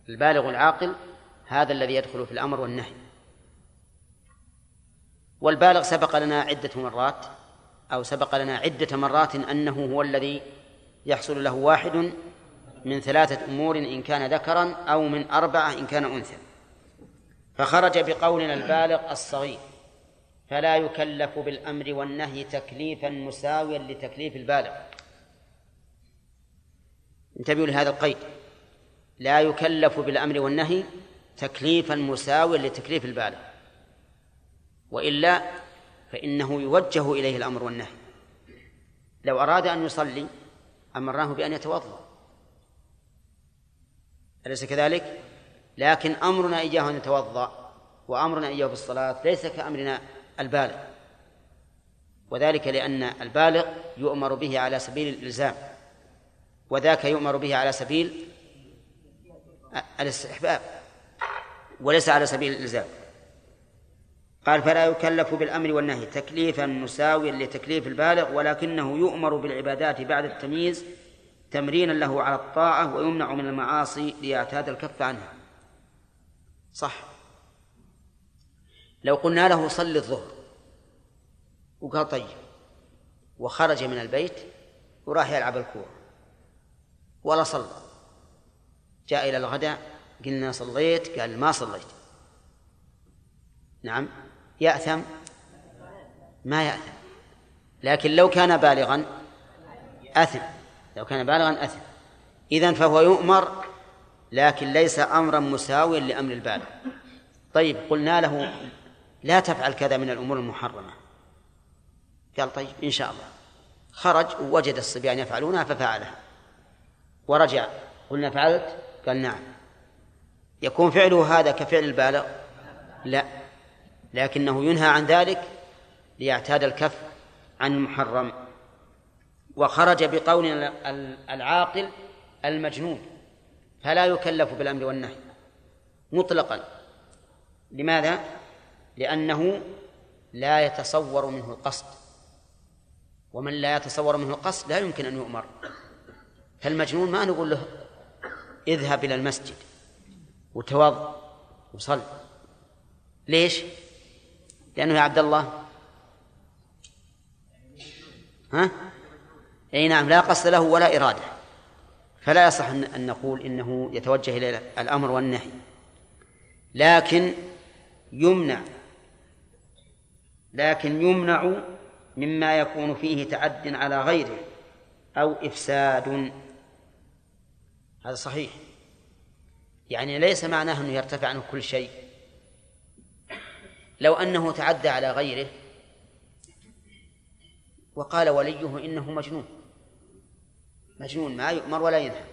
البالغ العاقل هذا الذي يدخل في الأمر والنهي. والبالغ سبق لنا عدة مرات أو سبق لنا عدة مرات أنه هو الذي يحصل له واحد من ثلاثة أمور إن كان ذكرا أو من أربعة إن كان أنثى. فخرج بقولنا البالغ الصغير فلا يكلف بالأمر والنهي تكليفا مساويا لتكليف البالغ. انتبهوا لهذا القيد. لا يكلف بالأمر والنهي تكليفا مساويا لتكليف البالغ. وإلا فإنه يوجه إليه الأمر والنهي. لو أراد أن يصلي أمرناه بأن يتوضأ. أليس كذلك؟ لكن أمرنا إياه أن يتوضأ وأمرنا إياه بالصلاة ليس كأمرنا البالغ. وذلك لأن البالغ يؤمر به على سبيل الإلزام. وذاك يؤمر به على سبيل الإستحباب. وليس على سبيل الإلزام. قال فلا يكلف بالأمر والنهي تكليفا مساويا لتكليف البالغ ولكنه يؤمر بالعبادات بعد التمييز تمرينا له على الطاعة ويمنع من المعاصي ليعتاد الكف عنها. صح. لو قلنا له صل الظهر وقال طيب وخرج من البيت وراح يلعب الكورة ولا صلى جاء إلى الغداء قلنا صليت قال ما صليت. نعم. يأثم؟ ما يأثم. لكن لو كان بالغا أثم. لو كان بالغا أثم. إذن فهو يؤمر لكن ليس أمرا مساويا لأمر البالغ. طيب قلنا له لا تفعل كذا من الأمور المحرمة. قال طيب إن شاء الله. خرج ووجد الصبيان يفعلونها ففعلها. ورجع. قلنا فعلت؟ قال نعم. يكون فعله هذا كفعل البالغ؟ لا. لكنه ينهى عن ذلك ليعتاد الكف عن المحرم وخرج بقول العاقل المجنون. فلا يكلف بالأمر والنهي. مطلقا. لماذا؟ لأنه لا يتصور منه القصد. ومن لا يتصور منه القصد لا يمكن أن يؤمر. فالمجنون ما نقول له اذهب إلى المسجد. وتوضأ وصل. ليش؟ لأنه يا عبد الله. ها؟ أي نعم لا قصد له ولا إرادة. فلا يصح أن نقول إنه يتوجه إلى الأمر والنهي. لكن يمنع لكن يمنع مما يكون فيه تعد على غيره أو إفساد. هذا صحيح. يعني ليس معناه أنه يرتفع عنه كل شيء. لو أنه تعدى على غيره وقال وليه إنه مجنون. مجنون ما يؤمر ولا ينهى.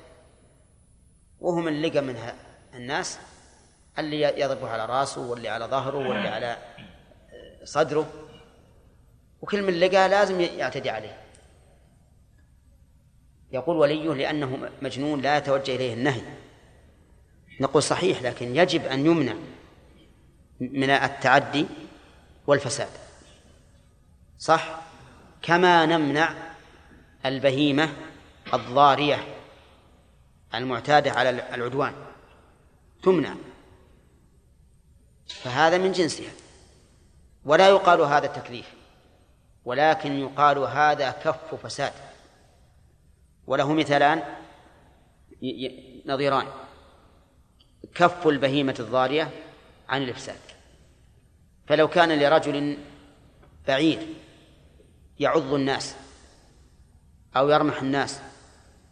وهو من لقى من الناس اللي يضربه على رأسه واللي على ظهره واللي على صدره. وكل من لقى لازم يعتدي عليه. يقول وليه لأنه مجنون لا يتوجه إليه النهي. نقول صحيح لكن يجب أن يمنع من التعدي والفساد. صح؟ كما نمنع البهيمة الضارية المعتادة على العدوان. تمنع. فهذا من جنسها. ولا يقال هذا تكليف ولكن يقال هذا كف فساد. وله مثالان نظيران. كف البهيمة الضارية عن الإفساد فلو كان لرجل بعير يعض الناس أو يرمح الناس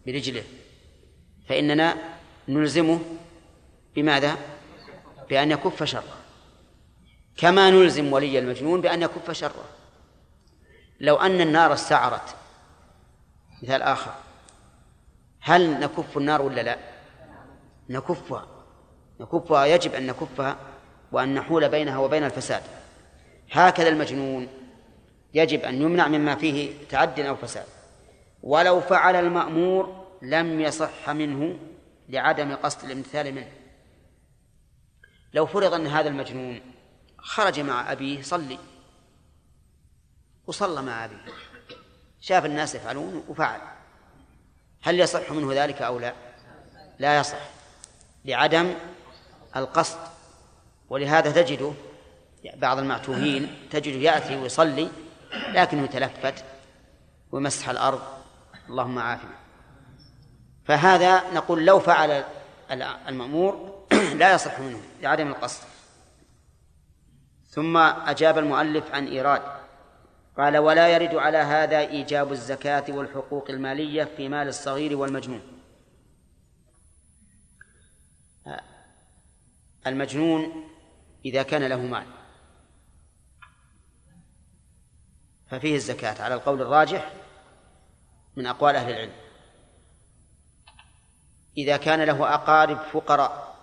برجله فإننا نلزمه بماذا؟ بأن يكف شره كما نلزم ولي المجنون بأن يكف شره لو أن النار استعرت مثال آخر هل نكف النار ولا لا؟ نكفها نكفها يجب أن نكفها وأن نحول بينها وبين الفساد. هكذا المجنون يجب أن يمنع مما فيه تعد أو فساد. ولو فعل المأمور لم يصح منه لعدم قصد الامتثال منه. لو فرض أن هذا المجنون خرج مع أبيه صلي. وصلى مع أبيه. شاف الناس يفعلون وفعل. هل يصح منه ذلك أو لا؟ لا يصح. لعدم القصد. ولهذا تجده بعض المعتوهين تجده يأتي ويصلي لكنه يتلفت ويمسح الأرض. اللهم عافنا. فهذا نقول لو فعل المأمور لا يصح منه لعدم القصد. ثم أجاب المؤلف عن إيراد. قال ولا يرد على هذا إيجاب الزكاة والحقوق المالية في مال الصغير والمجنون. المجنون إذا كان له مال. ففيه الزكاة على القول الراجح من أقوال أهل العلم. إذا كان له أقارب فقراء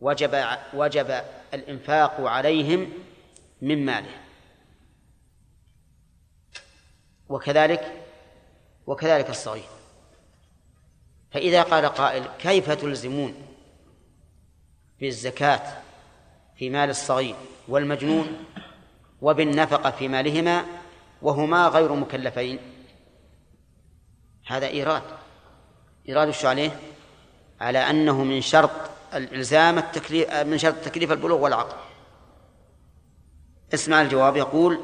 وجب وجب الإنفاق عليهم من ماله. وكذلك وكذلك الصغير. فإذا قال قائل كيف تلزمون بالزكاة في مال الصغير والمجنون وبالنفقة في مالهما وهما غير مكلفين. هذا إيراد. إيراد الشو عليه؟ على أنه من شرط الإلزام التكليف من شرط تكليف البلوغ والعقل اسمع الجواب يقول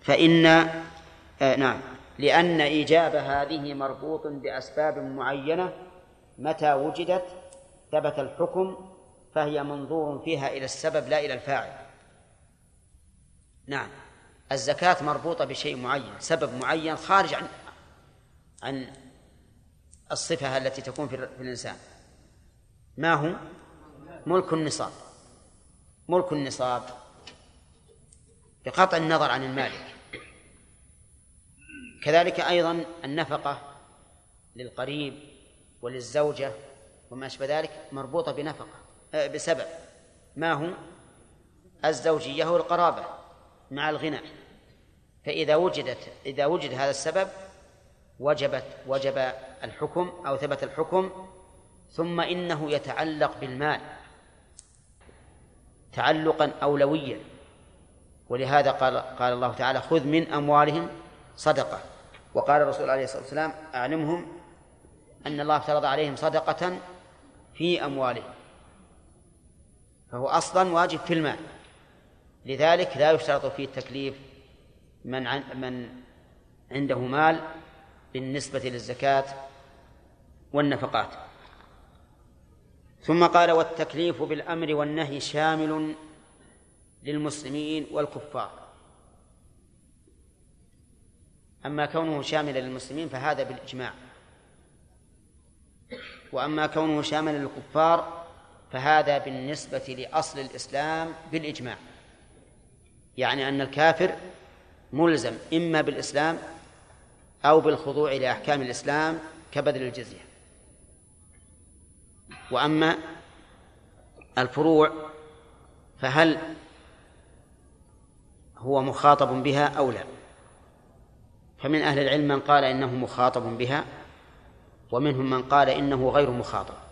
فإن آه نعم. لأن إيجاب هذه مربوط بأسباب معينة متى وجدت ثبت الحكم فهي منظور فيها إلى السبب لا إلى الفاعل. نعم. الزكاة مربوطة بشيء معين سبب معين خارج عن عن الصفة التي تكون في الإنسان. ما هو؟ ملك النصاب. ملك النصاب بقطع النظر عن المالك. كذلك أيضا النفقة للقريب وللزوجة وما أشبه ذلك مربوطة بنفقة. بسبب ما هو؟ الزوجية والقرابة مع الغنى. فإذا وجدت إذا وجد هذا السبب وجبت وجب الحكم أو ثبت الحكم ثم إنه يتعلق بالمال تعلقا أولويا. ولهذا قال قال الله تعالى خذ من أموالهم صدقة. وقال الرسول عليه الصلاة والسلام أعلمهم أن الله افترض عليهم صدقة في أموالهم. فهو أصلا واجب في المال. لذلك لا يشترط فيه التكليف من عن من عنده مال بالنسبة للزكاة والنفقات. ثم قال والتكليف بالأمر والنهي شامل للمسلمين والكفار. أما كونه شاملا للمسلمين فهذا بالإجماع. وأما كونه شاملا للكفار فهذا بالنسبة لأصل الإسلام بالإجماع. يعني أن الكافر ملزم إما بالإسلام أو بالخضوع لأحكام الإسلام كبذل الجزية. وأما الفروع فهل هو مخاطب بها أو لا؟ فمن أهل العلم من قال إنه مخاطب بها ومنهم من قال إنه غير مخاطب.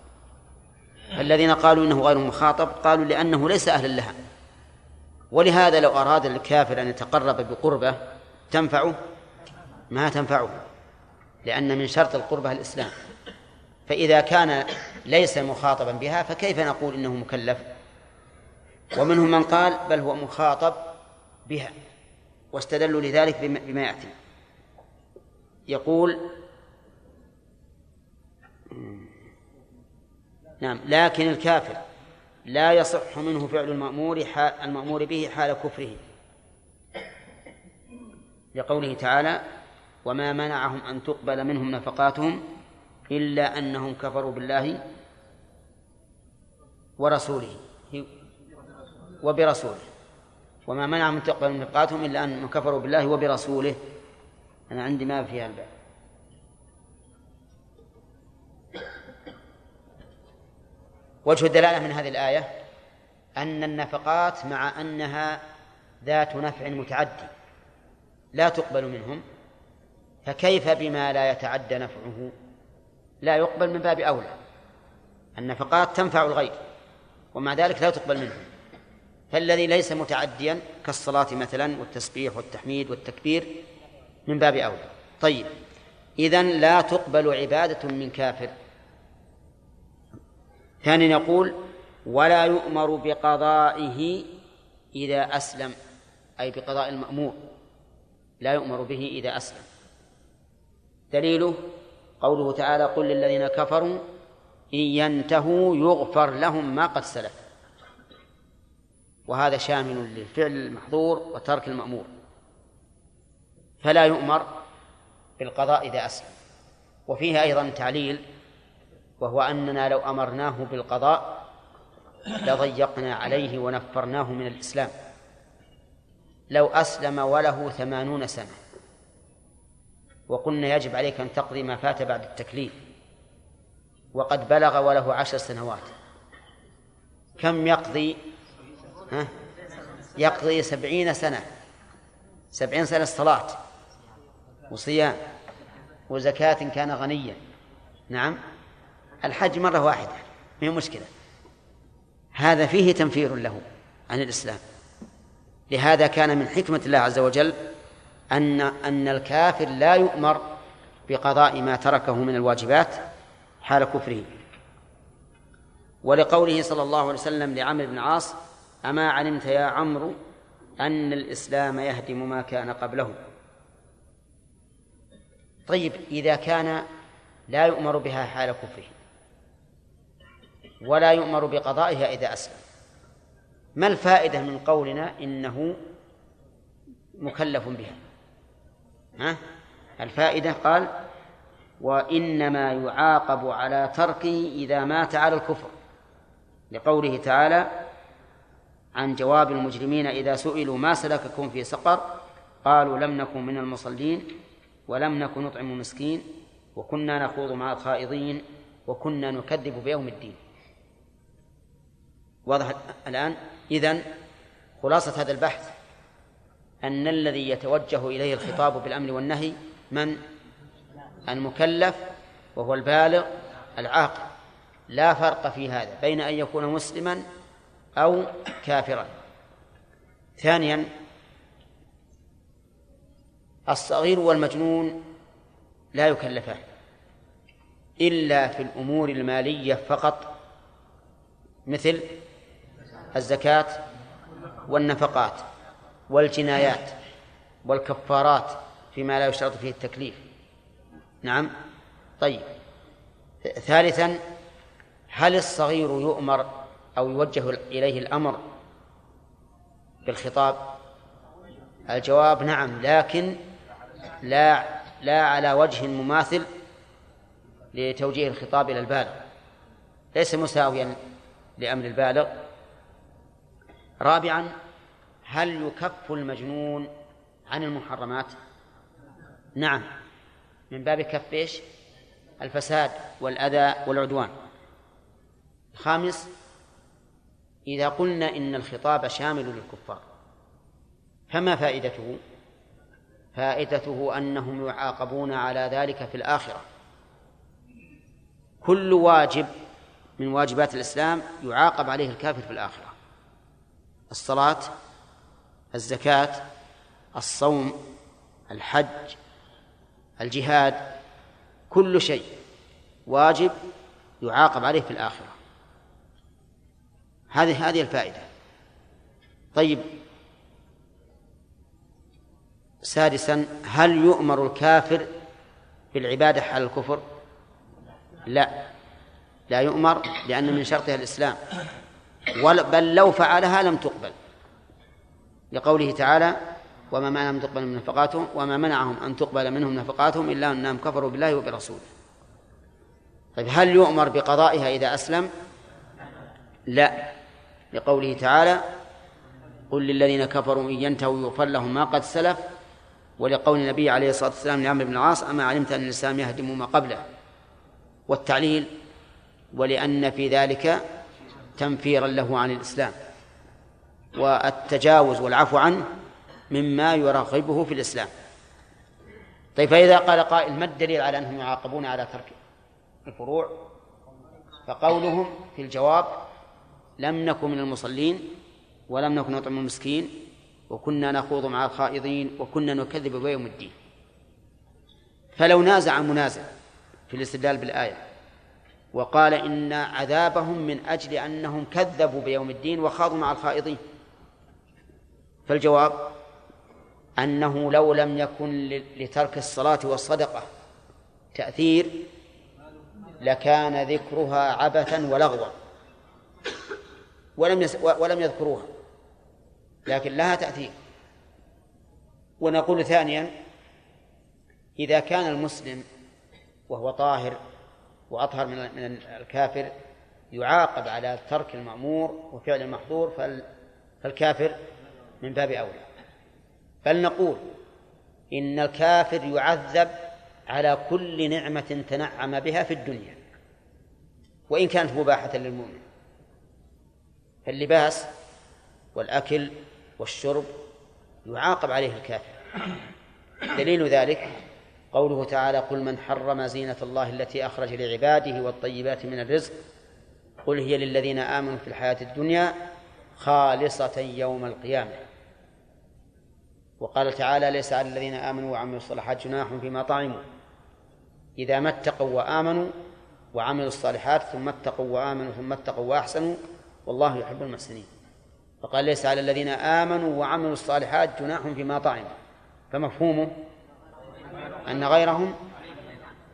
الذين قالوا إنه غير مخاطب قالوا لأنه ليس أهلا لها. ولهذا لو أراد الكافر أن يتقرب بقربة تنفعه؟ ما تنفعه لأن من شرط القربة الإسلام. فإذا كان ليس مخاطبا بها فكيف نقول إنه مكلف؟ ومنهم من قال بل هو مخاطب بها واستدلوا لذلك بما يأتي. يقول نعم. لكن الكافر لا يصح منه فعل المأمور حال المأمور به حال كفره. لقوله تعالى وما منعهم أن تقبل منهم نفقاتهم إلا أنهم كفروا بالله ورسوله. وبرسوله. وما منعهم أن تقبل نفقاتهم إلا أنهم كفروا بالله وبرسوله أنا عندي ما في الباب. وجه الدلالة من هذه الآية أن النفقات مع أنها ذات نفع متعدي لا تقبل منهم فكيف بما لا يتعدى نفعه؟ لا يقبل من باب أولى. النفقات تنفع الغير ومع ذلك لا تقبل منه فالذي ليس متعديا كالصلاة مثلا والتسبيح والتحميد والتكبير من باب أولى. طيب إذن لا تقبل عبادة من كافر. ثانيا يقول ولا يؤمر بقضائه إذا أسلم أي بقضاء المأمور لا يؤمر به إذا أسلم. دليله قوله تعالى قل للذين كفروا إن ينتهوا يغفر لهم ما قد سلف. وهذا شامل للفعل المحظور وترك المأمور. فلا يؤمر بالقضاء إذا أسلم. وفيها أيضا تعليل وهو أننا لو أمرناه بالقضاء لضيقنا عليه ونفرناه من الإسلام. لو أسلم وله ثمانون سنة. وقلنا يجب عليك أن تقضي ما فات بعد التكليف. وقد بلغ وله عشر سنوات. كم يقضي؟ ها؟ يقضي سبعين سنة. سبعين سنة صلاة وصيام. وزكاة كان غنيا. نعم؟ الحج مرة واحدة ما هي مشكلة. هذا فيه تنفير له عن الإسلام. لهذا كان من حكمة الله عز وجل أن أن الكافر لا يؤمر بقضاء ما تركه من الواجبات حال كفره. ولقوله صلى الله عليه وسلم لعمرو بن عاص أما علمت يا عمرو أن الإسلام يهدم ما كان قبله. طيب إذا كان لا يؤمر بها حال كفره ولا يؤمر بقضائها إذا أسلم. ما الفائدة من قولنا إنه مكلف بها؟ ها؟ الفائدة قال وإنما يعاقب على تركه إذا مات على الكفر. لقوله تعالى عن جواب المجرمين إذا سئلوا ما سلككم في سقر؟ قالوا لم نكن من المصلين ولم نكن نطعم المسكين وكنا نخوض مع الخائضين وكنا نكذب بيوم الدين. واضح الآن؟ إذن خلاصة هذا البحث. أن الذي يتوجه إليه الخطاب بالأمر والنهي من؟ المكلف وهو البالغ العاقل. لا فرق في هذا بين أن يكون مسلما أو كافرا. ثانيا الصغير والمجنون لا يكلفان إلا في الأمور المالية فقط. مثل الزكاة والنفقات والجنايات والكفارات فيما لا يشترط فيه التكليف. نعم. طيب. ثالثا هل الصغير يؤمر أو يوجه إليه الأمر بالخطاب؟ الجواب نعم لكن لا لا على وجه مماثل لتوجيه الخطاب إلى البالغ. ليس مساويا لأمر البالغ رابعا هل يكف المجنون عن المحرمات؟ نعم. من باب كف إيش؟ الفساد والأذى والعدوان. خامس إذا قلنا إن الخطاب شامل للكفار فما فائدته؟ فائدته أنهم يعاقبون على ذلك في الآخرة. كل واجب من واجبات الإسلام يعاقب عليه الكافر في الآخرة. الصلاة الزكاة الصوم الحج الجهاد كل شيء واجب يعاقب عليه في الآخرة. هذه هذه الفائدة. طيب سادسا هل يؤمر الكافر بالعبادة على الكفر؟ لا. لا يؤمر لأن من شرطها الإسلام. بل لو فعلها لم تقبل. لقوله تعالى وما منعهم تقبل من نفقاتهم وما منعهم أن تقبل منهم نفقاتهم إلا أنهم كفروا بالله وبرسوله. طيب هل يؤمر بقضائها إذا أسلم؟ لا. لقوله تعالى قل للذين كفروا إن ينتهوا يغفر لهم ما قد سلف. ولقول النبي عليه الصلاة والسلام لعمرو بن العاص أما علمت أن الإسلام يهدم ما قبله. والتعليل ولأن في ذلك تنفيرا له عن الإسلام والتجاوز والعفو عنه مما يرغبه في الإسلام. طيب فإذا قال قائل ما الدليل على أنهم يعاقبون على ترك الفروع؟ فقولهم في الجواب لم نكن من المصلين ولم نكن نطعم المسكين وكنا نخوض مع الخائضين وكنا نكذب بيوم الدين. فلو نازع منازع في الاستدلال بالآية وقال إن عذابهم من أجل أنهم كذبوا بيوم الدين وخاضوا مع الخائضين. فالجواب أنه لو لم يكن لترك الصلاة والصدقة تأثير لكان ذكرها عبثا ولغوا. ولم ولم يذكروها. لكن لها تأثير. ونقول ثانيا إذا كان المسلم وهو طاهر وأطهر من من الكافر يعاقب على ترك المأمور وفعل المحظور فالكافر من باب أولى. بل نقول إن الكافر يعذب على كل نعمة تنعم بها في الدنيا وإن كانت مباحة للمؤمن. فاللباس والأكل والشرب يعاقب عليه الكافر. دليل ذلك قوله تعالى قل من حرم زينة الله التي أخرج لعباده والطيبات من الرزق قل هي للذين آمنوا في الحياة الدنيا خالصة يوم القيامة. وقال تعالى ليس على الذين آمنوا وعملوا الصالحات جناح فيما طعموا إذا ما اتقوا وآمنوا وعملوا الصالحات ثم اتقوا وآمنوا ثم اتقوا وأحسنوا والله يحب المحسنين. فقال ليس على الذين آمنوا وعملوا الصالحات جناح فيما طعموا فمفهومه؟ أن غيرهم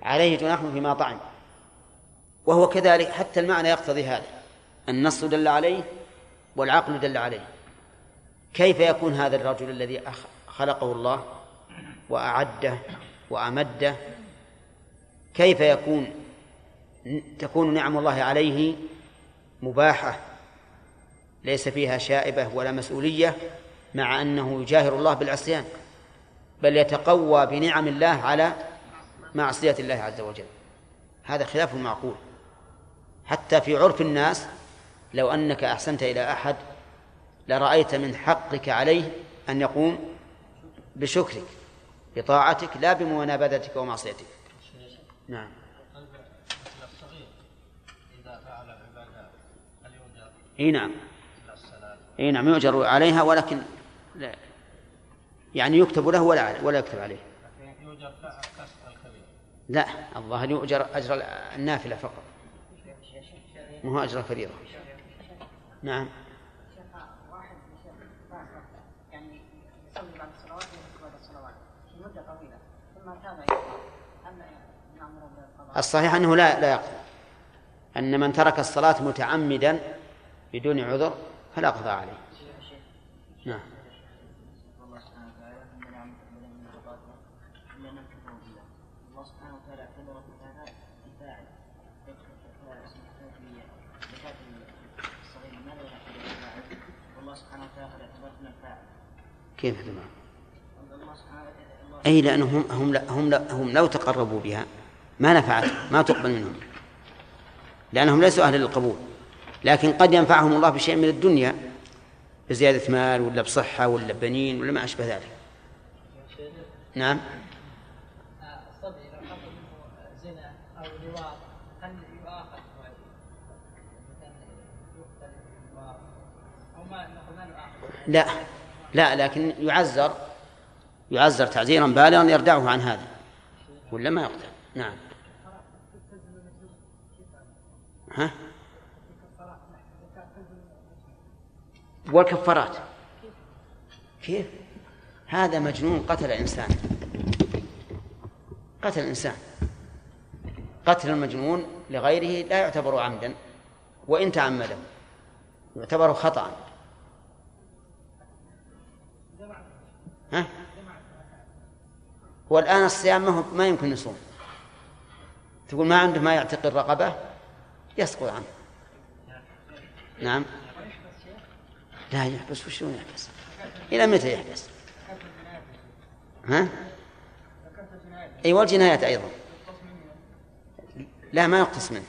عليه جناح فيما طعم وهو كذلك حتى المعنى يقتضي هذا. النص دل عليه والعقل دل عليه. كيف يكون هذا الرجل الذي خلقه الله وأعده وأمده؟ كيف يكون تكون نعم الله عليه مباحة ليس فيها شائبة ولا مسؤولية مع أنه يجاهر الله بالعصيان؟ بل يتقوى بنعم الله على معصية الله عز وجل. هذا خلاف معقول. حتى في عرف الناس لو أنك أحسنت إلى أحد لرأيت من حقك عليه أن يقوم بشكرك بطاعتك لا بمنابذتك ومعصيتك. نعم. إي نعم. إي نعم يؤجر عليها ولكن لا. يعني يكتب له ولا ولا يكتب عليه. يؤجر لا الظاهر يؤجر أجر النافلة فقط. مو أجر الفريضة. نعم. الصحيح أنه لا لا يقضي. أن من ترك الصلاة متعمدا بدون عذر فلا قضاء عليه. نعم. كيف تمام؟ أي لأنهم هم هم هم لو تقربوا بها ما نفعت ما تقبل منهم لأنهم ليسوا أهلا للقبول لكن قد ينفعهم الله بشيء من الدنيا بزيادة مال ولا بصحة ولا بنين ولا ما أشبه ذلك. نعم. لا. لا لكن يعزر يعزر تعزيرا بالغا يردعه عن هذا. ولا ما يقتل نعم. ها؟ والكفارات. كيف؟ هذا مجنون قتل إنسان قتل إنسان قتل المجنون لغيره لا يعتبر عمدا وإن تعمده يعتبر خطأ والآن الصيام ما, يمكن يصوم. تقول ما عنده ما يعتق الرقبة يسقط عنه. نعم. لا يحبس وش يحبس؟ إلى متى يحبس؟ ها؟ أي والجنايات أيضا. لا ما يقتص منه.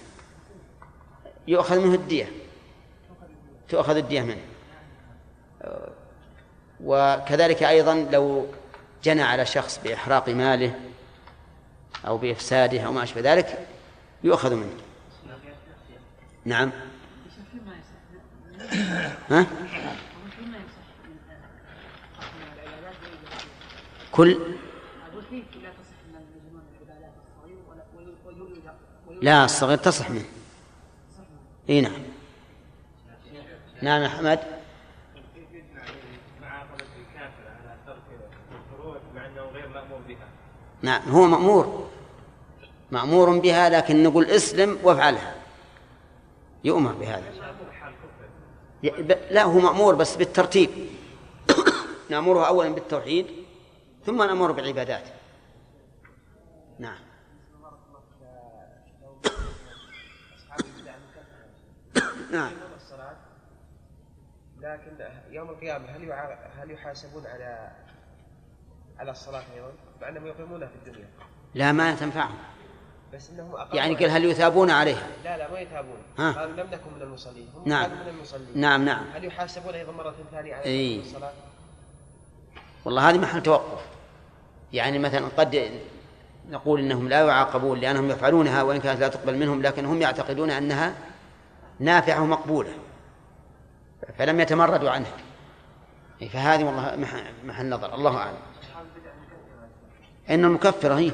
يؤخذ منه الدية. تؤخذ الدية منه. وكذلك أيضا لو جنى على شخص بإحراق ماله أو بإفساده أو ما أشبه ذلك يؤخذ منه. نعم. ها؟ كل؟ لا الصغير تصح منه. إي نعم. نعم يا حمد نعم هو مأمور. مأمور بها لكن نقول اسلم وافعلها. يؤمر بهذا. لا هو مأمور بس بالترتيب. نأمره أولا بالتوحيد ثم نأمره بالعبادات. نعم. نعم. لكن يوم القيامة هل هل يحاسبون على على الصلاة أيضا مع أنهم يقيمونها في الدنيا؟ لا ما تنفعهم بس إنهم يعني قال هل يثابون عليها؟ لا لا ما يثابون ها؟ قالوا لم نكن من المصلين هم نعم من المصلين نعم نعم هل يحاسبون أيضا مرة ثانية على إيه؟ الصلاة؟ والله هذه محل توقف يعني مثلا قد نقول إنهم لا يعاقبون لأنهم يفعلونها وإن كانت لا تقبل منهم لكن هم يعتقدون أنها نافعة ومقبولة فلم يتمردوا عنها فهذه والله محل نظر الله أعلم ان المكفره هي.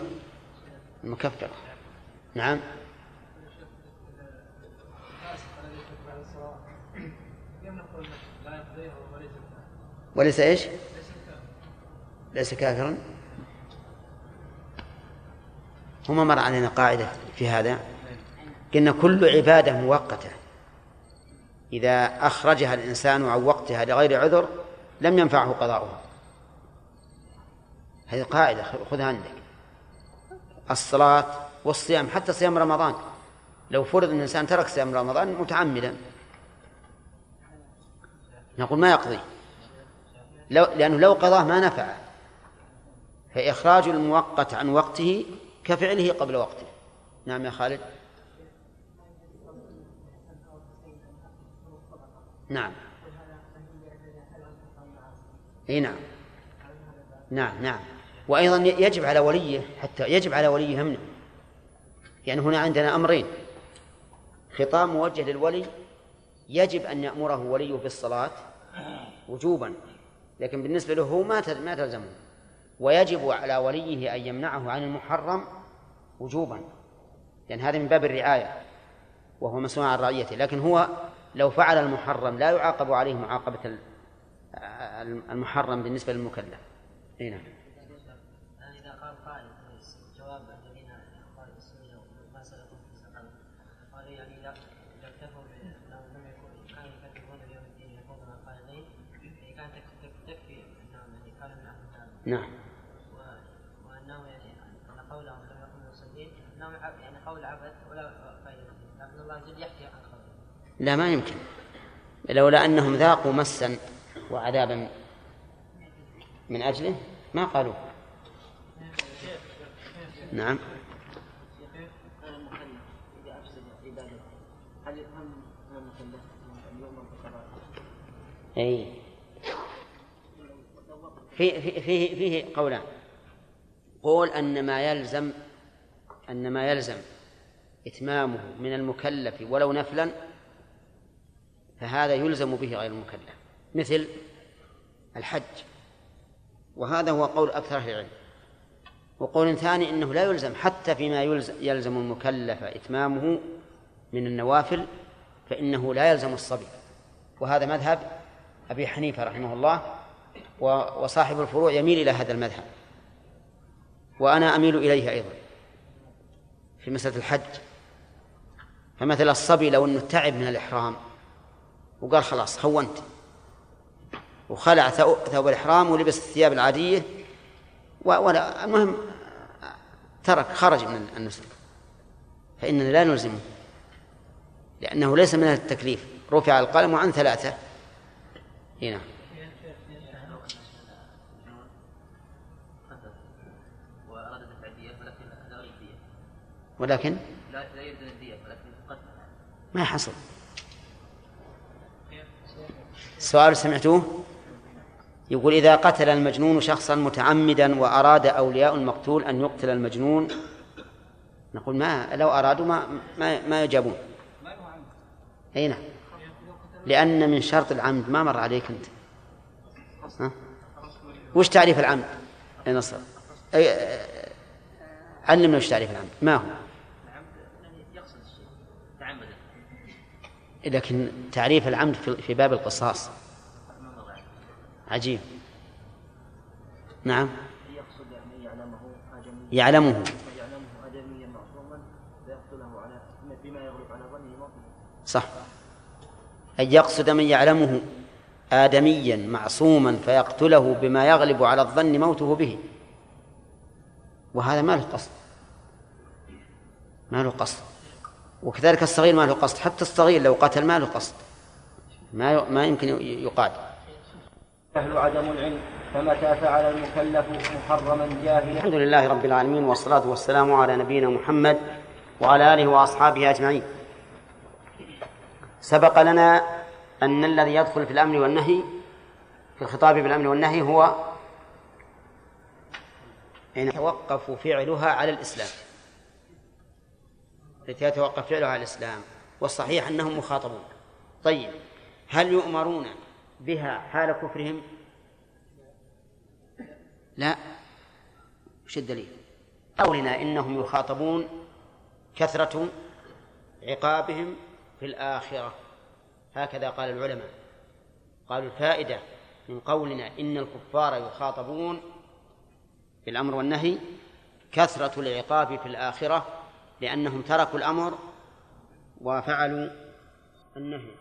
المكفره نعم. وليس إيش؟ ليس كافرا. هما مر علينا قاعدة في هذا. قلنا كل عبادة مؤقتة. إذا أخرجها الإنسان عن وقتها لغير عذر لم ينفعه قضاؤها. هذه قاعدة خذها عندك. الصلاة والصيام حتى صيام رمضان. لو فرض أن الإنسان ترك صيام رمضان متعمدا. نقول ما يقضي. لو لأنه لو قضاه ما نفع فإخراج المؤقت عن وقته كفعله قبل وقته. نعم يا خالد. نعم. إي نعم. نعم نعم. وأيضا يجب على وليه حتى يجب على وليه يمنع يعني هنا عندنا أمرين. خطاب موجه للولي يجب أن يأمره وليه بالصلاة وجوبا لكن بالنسبة له ما ما تلزمه. ويجب على وليه أن يمنعه عن المحرم وجوبا. لأن هذا من باب الرعاية وهو مسؤول عن رعيته. لكن هو لو فعل المحرم لا يعاقب عليه معاقبة المحرم بالنسبة للمكلف. نعم إذا قال قائل جواب الذين ما سلكوا في سقر قالوا يعني إذا اكتفوا لو لم يكن كانوا يكذبون بيوم الدين يكونون قائلين يعني كانت تكفي أنهم يعني كانوا من أهل النار نعم وأنه يعني أن قولهم لم يكونوا مصلين أنهم يعني قول عبث ولا فائدة لكن الله جل يحكي عن لا ما يمكن لولا أنهم ذاقوا مسا وعذابا من أجله ما قالوا نعم أي فيه فيه فيه قولان. قول أن ما يلزم أن ما يلزم إتمامه من المكلف ولو نفلا فهذا يلزم به غير المكلف مثل الحج. وهذا هو قول أكثر أهل العلم. وقول ثاني أنه لا يلزم حتى فيما يلزم, يلزم المكلف إتمامه من النوافل فإنه لا يلزم الصبي. وهذا مذهب أبي حنيفة رحمه الله وصاحب الفروع يميل إلى هذا المذهب. وأنا أميل إليه أيضا في مسألة الحج. فمثل الصبي لو أنه تعب من الإحرام وقال خلاص هونت وخلع ثوب الإحرام ولبس الثياب العادية ولا المهم ترك خرج من النسك. فإننا لا نلزمه لأنه ليس من التكليف. رفع القلم عن ثلاثة. هنا. ولكن لا يلزم الدية ولكن ما حصل. السؤال سمعتوه يقول إذا قتل المجنون شخصا متعمدا وأراد أولياء المقتول أن يقتل المجنون نقول ما لو أرادوا ما ما, ما يجابون. أي نعم. لأن من شرط العمد ما مر عليك أنت. ها؟ وش تعريف العمد؟ يا نصر. أي علمنا وش تعريف العمد. ما هو؟ لكن تعريف العمد في باب القصاص. عجيب. نعم. يعلمه. صح. أن يقصد من يعلمه آدميا معصوما فيقتله بما يغلب على الظن موته به. وهذا ما له قصد. ما له قصد. وكذلك الصغير ما له قصد حتى الصغير لو قتل ما له قصد. ما ما يمكن يقاد أهل عدم العلم فمتى فعل المكلف محرما جاهلا. الحمد لله رب العالمين والصلاة والسلام على نبينا محمد وعلى آله وأصحابه أجمعين. سبق لنا أن الذي يدخل في الأمر والنهي في الخطاب بالأمر والنهي هو يتوقف فعلها على الإسلام. التي يتوقف فعلها على الإسلام والصحيح أنهم مخاطبون. طيب هل يؤمرون بها حال كفرهم؟ لا. وش الدليل؟ قولنا إنهم يخاطبون كثرة عقابهم في الآخرة. هكذا قال العلماء. قالوا الفائدة من قولنا إن الكفار يخاطبون بالأمر والنهي كثرة العقاب في الآخرة لأنهم تركوا الأمر وفعلوا النهي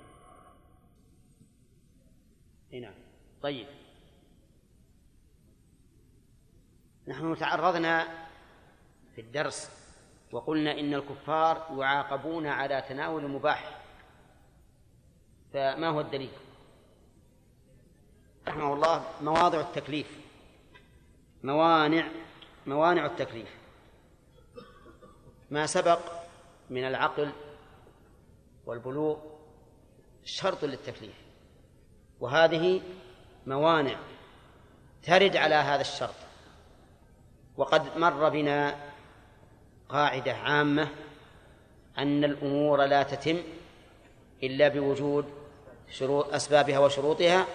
نعم. طيب. نحن تعرضنا في الدرس وقلنا إن الكفار يعاقبون على تناول المباح فما هو الدليل؟ رحمه الله مواضع التكليف. موانع موانع التكليف. ما سبق من العقل والبلوغ شرط للتكليف وهذه موانع ترد على هذا الشرط. وقد مر بنا قاعدة عامة أن الأمور لا تتم إلا بوجود شروط أسبابها وشروطها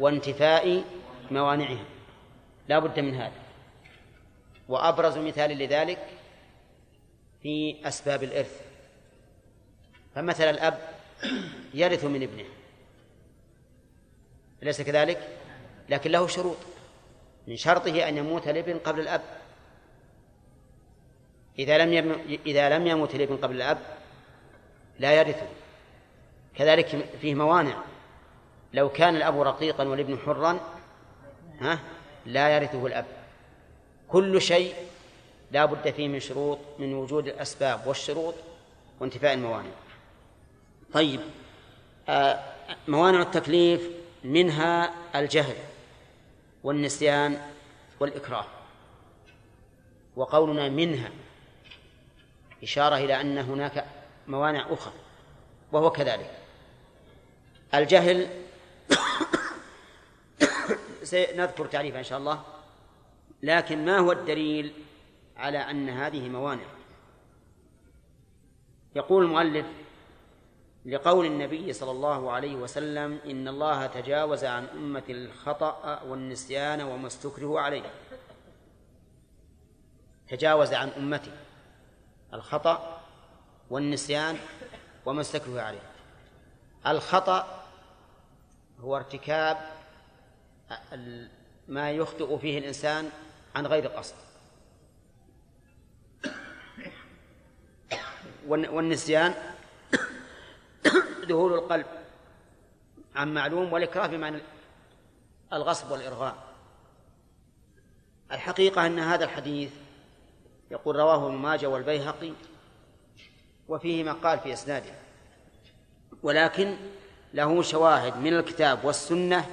وانتفاء موانعها. لا بد من هذا. وأبرز مثال لذلك في أسباب الإرث. فمثلا الأب يرث من ابنه. أليس كذلك؟ لكن له شروط. من شرطه أن يموت الابن قبل الأب. إذا لم يم... إذا لم يموت الابن قبل الأب لا يرثه. كذلك فيه موانع. لو كان الأب رقيقا والابن حرا ها لا يرثه الأب. كل شيء لا بد فيه من شروط من وجود الأسباب والشروط وانتفاء الموانع. طيب آه موانع التكليف منها الجهل والنسيان والإكراه. وقولنا منها إشارة إلى أن هناك موانع أخرى وهو كذلك. الجهل سنذكر تعريفه إن شاء الله لكن ما هو الدليل على أن هذه موانع. يقول المؤلف لقول النبي صلى الله عليه وسلم إن الله تجاوز عن أمة الخطأ والنسيان وما استكره عليه. تجاوز عن أمته الخطأ والنسيان وما استكره عليه. الخطأ هو ارتكاب ما يخطئ فيه الإنسان عن غير قصد. والنسيان ذهول القلب عن معلوم والإكراه بمعنى الغصب والإرغام. الحقيقة أن هذا الحديث يقول رواه ابن ماجه والبيهقي وفيه مقال في إسناده ولكن له شواهد من الكتاب والسنة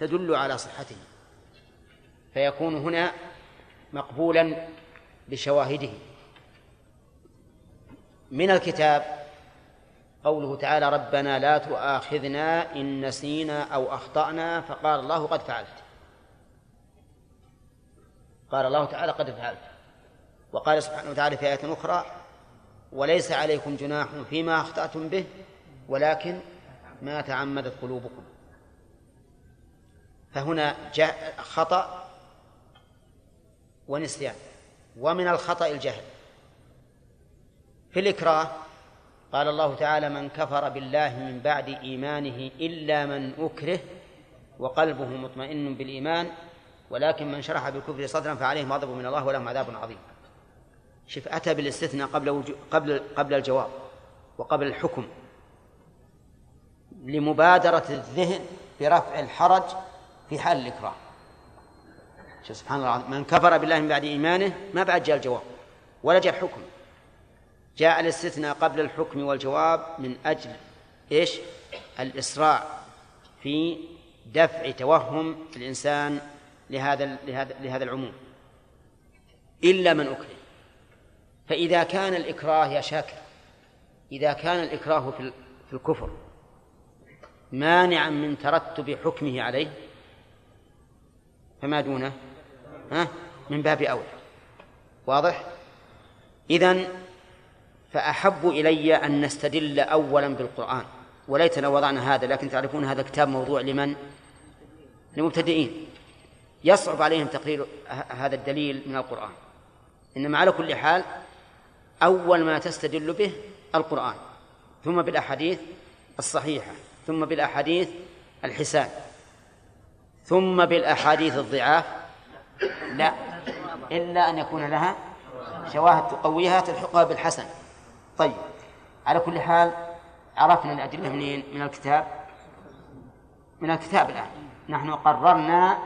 تدل على صحته فيكون هنا مقبولا بشواهده. من الكتاب قوله تعالى ربنا لا تؤاخذنا إن نسينا أو أخطأنا فقال الله قد فعلت. قال الله تعالى قد فعلت. وقال سبحانه وتعالى في آية أخرى وليس عليكم جناح فيما أخطأتم به ولكن ما تعمدت قلوبكم. فهنا جاء خطأ ونسيان. ومن الخطأ الجهل. في الإكراه قال الله تعالى من كفر بالله من بعد إيمانه إلا من أكره وقلبه مطمئن بالإيمان ولكن من شرح بالكفر صدرا فعليهم غضب من الله ولهم عذاب عظيم. شوف أتى بالاستثناء قبل وجو... قبل قبل الجواب وقبل الحكم لمبادرة الذهن برفع الحرج في حال الإكراه. شوف سبحان الله من كفر بالله من بعد إيمانه ما بعد جاء الجواب ولا جاء الحكم. جاء الاستثناء قبل الحكم والجواب من أجل إيش؟ الإسراع في دفع توهم الإنسان لهذا لهذا لهذا العموم. إلا من أكره. فإذا كان الإكراه يا شاكر إذا كان الإكراه في الكفر مانعا من ترتب حكمه عليه فما دونه؟ ها؟ من باب أولى واضح؟ إذن فأحب إلي أن نستدل أولا بالقرآن. وليتنا وضعنا هذا لكن تعرفون هذا كتاب موضوع لمن؟ للمبتدئين. يصعب عليهم تقرير هذا الدليل من القرآن. إنما على كل حال أول ما تستدل به القرآن ثم بالأحاديث الصحيحة ثم بالأحاديث الحسان ثم بالأحاديث الضعاف. لا إلا أن يكون لها شواهد تقويها تلحقها بالحسن. طيب. على كل حال عرفنا الأدلة منين؟ من الكتاب؟ من الكتاب الآن. نحن قررنا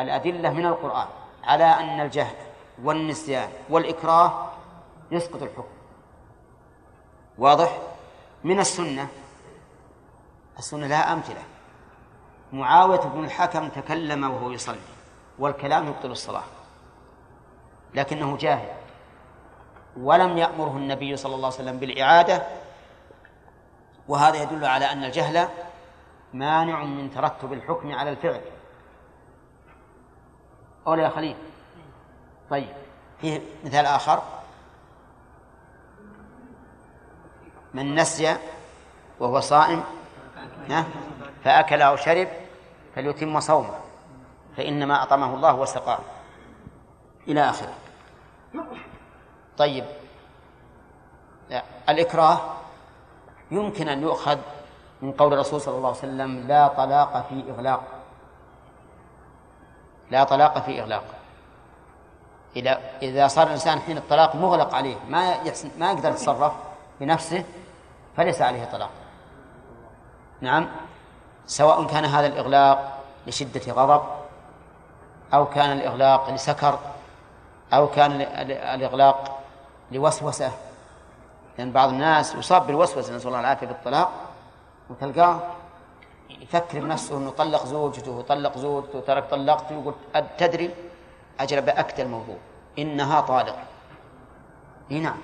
الأدلة من القرآن على أن الجهل والنسيان والإكراه يسقط الحكم. واضح؟ من السنة. السنة لها أمثلة. معاوية بن الحكم تكلم وهو يصلي والكلام يبطل الصلاة. لكنه جاهل. ولم يأمره النبي صلى الله عليه وسلم بالإعادة وهذا يدل على أن الجهل مانع من ترتب الحكم على الفعل. أولى يا خليل. طيب فيه مثال آخر. من نسي وهو صائم؟ فأكل أو شرب فليتم صومه فإنما أطعمه الله وسقاه. إلى آخره. طيب. الإكراه يمكن أن يؤخذ من قول الرسول صلى الله عليه وسلم لا طلاق في إغلاق. لا طلاق في إغلاق. إذا إذا صار الإنسان حين الطلاق مغلق عليه ما يحسن ما يقدر يتصرف بنفسه فليس عليه طلاق. نعم. سواء كان هذا الإغلاق لشدة غضب أو كان الإغلاق لسكر أو كان الإغلاق لوسوسة. لأن بعض الناس يصاب بالوسوسة نسأل الله العافية بالطلاق. وتلقاه يفكر بنفسه إنه طلق زوجته وطلق زوجته وترك طلقته يقول تدري أجل باكد الموضوع. إنها طالق. إي نعم.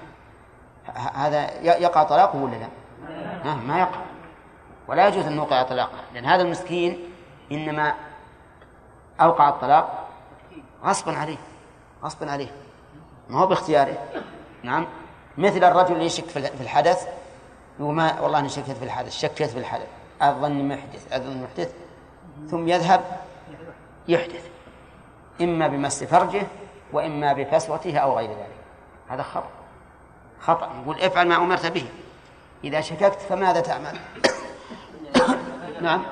هذا يقع طلاقه ولا لا؟ ما يقع. ولا يجوز أن نوقع طلاقه لأن هذا المسكين إنما أوقع الطلاق غصبا عليه غصبا عليه. ما هو باختياره. نعم. مثل الرجل اللي يشك في الحدث يقول ما والله أنا شكيت في الحدث شكيت في الحدث أظن محدث أظن محدث ثم يذهب يحدث إما بمس فرجه وإما بفسوته أو غير ذلك. هذا خطأ خطأ. يقول افعل ما أمرت به. إذا شككت فماذا تعمل؟ نعم.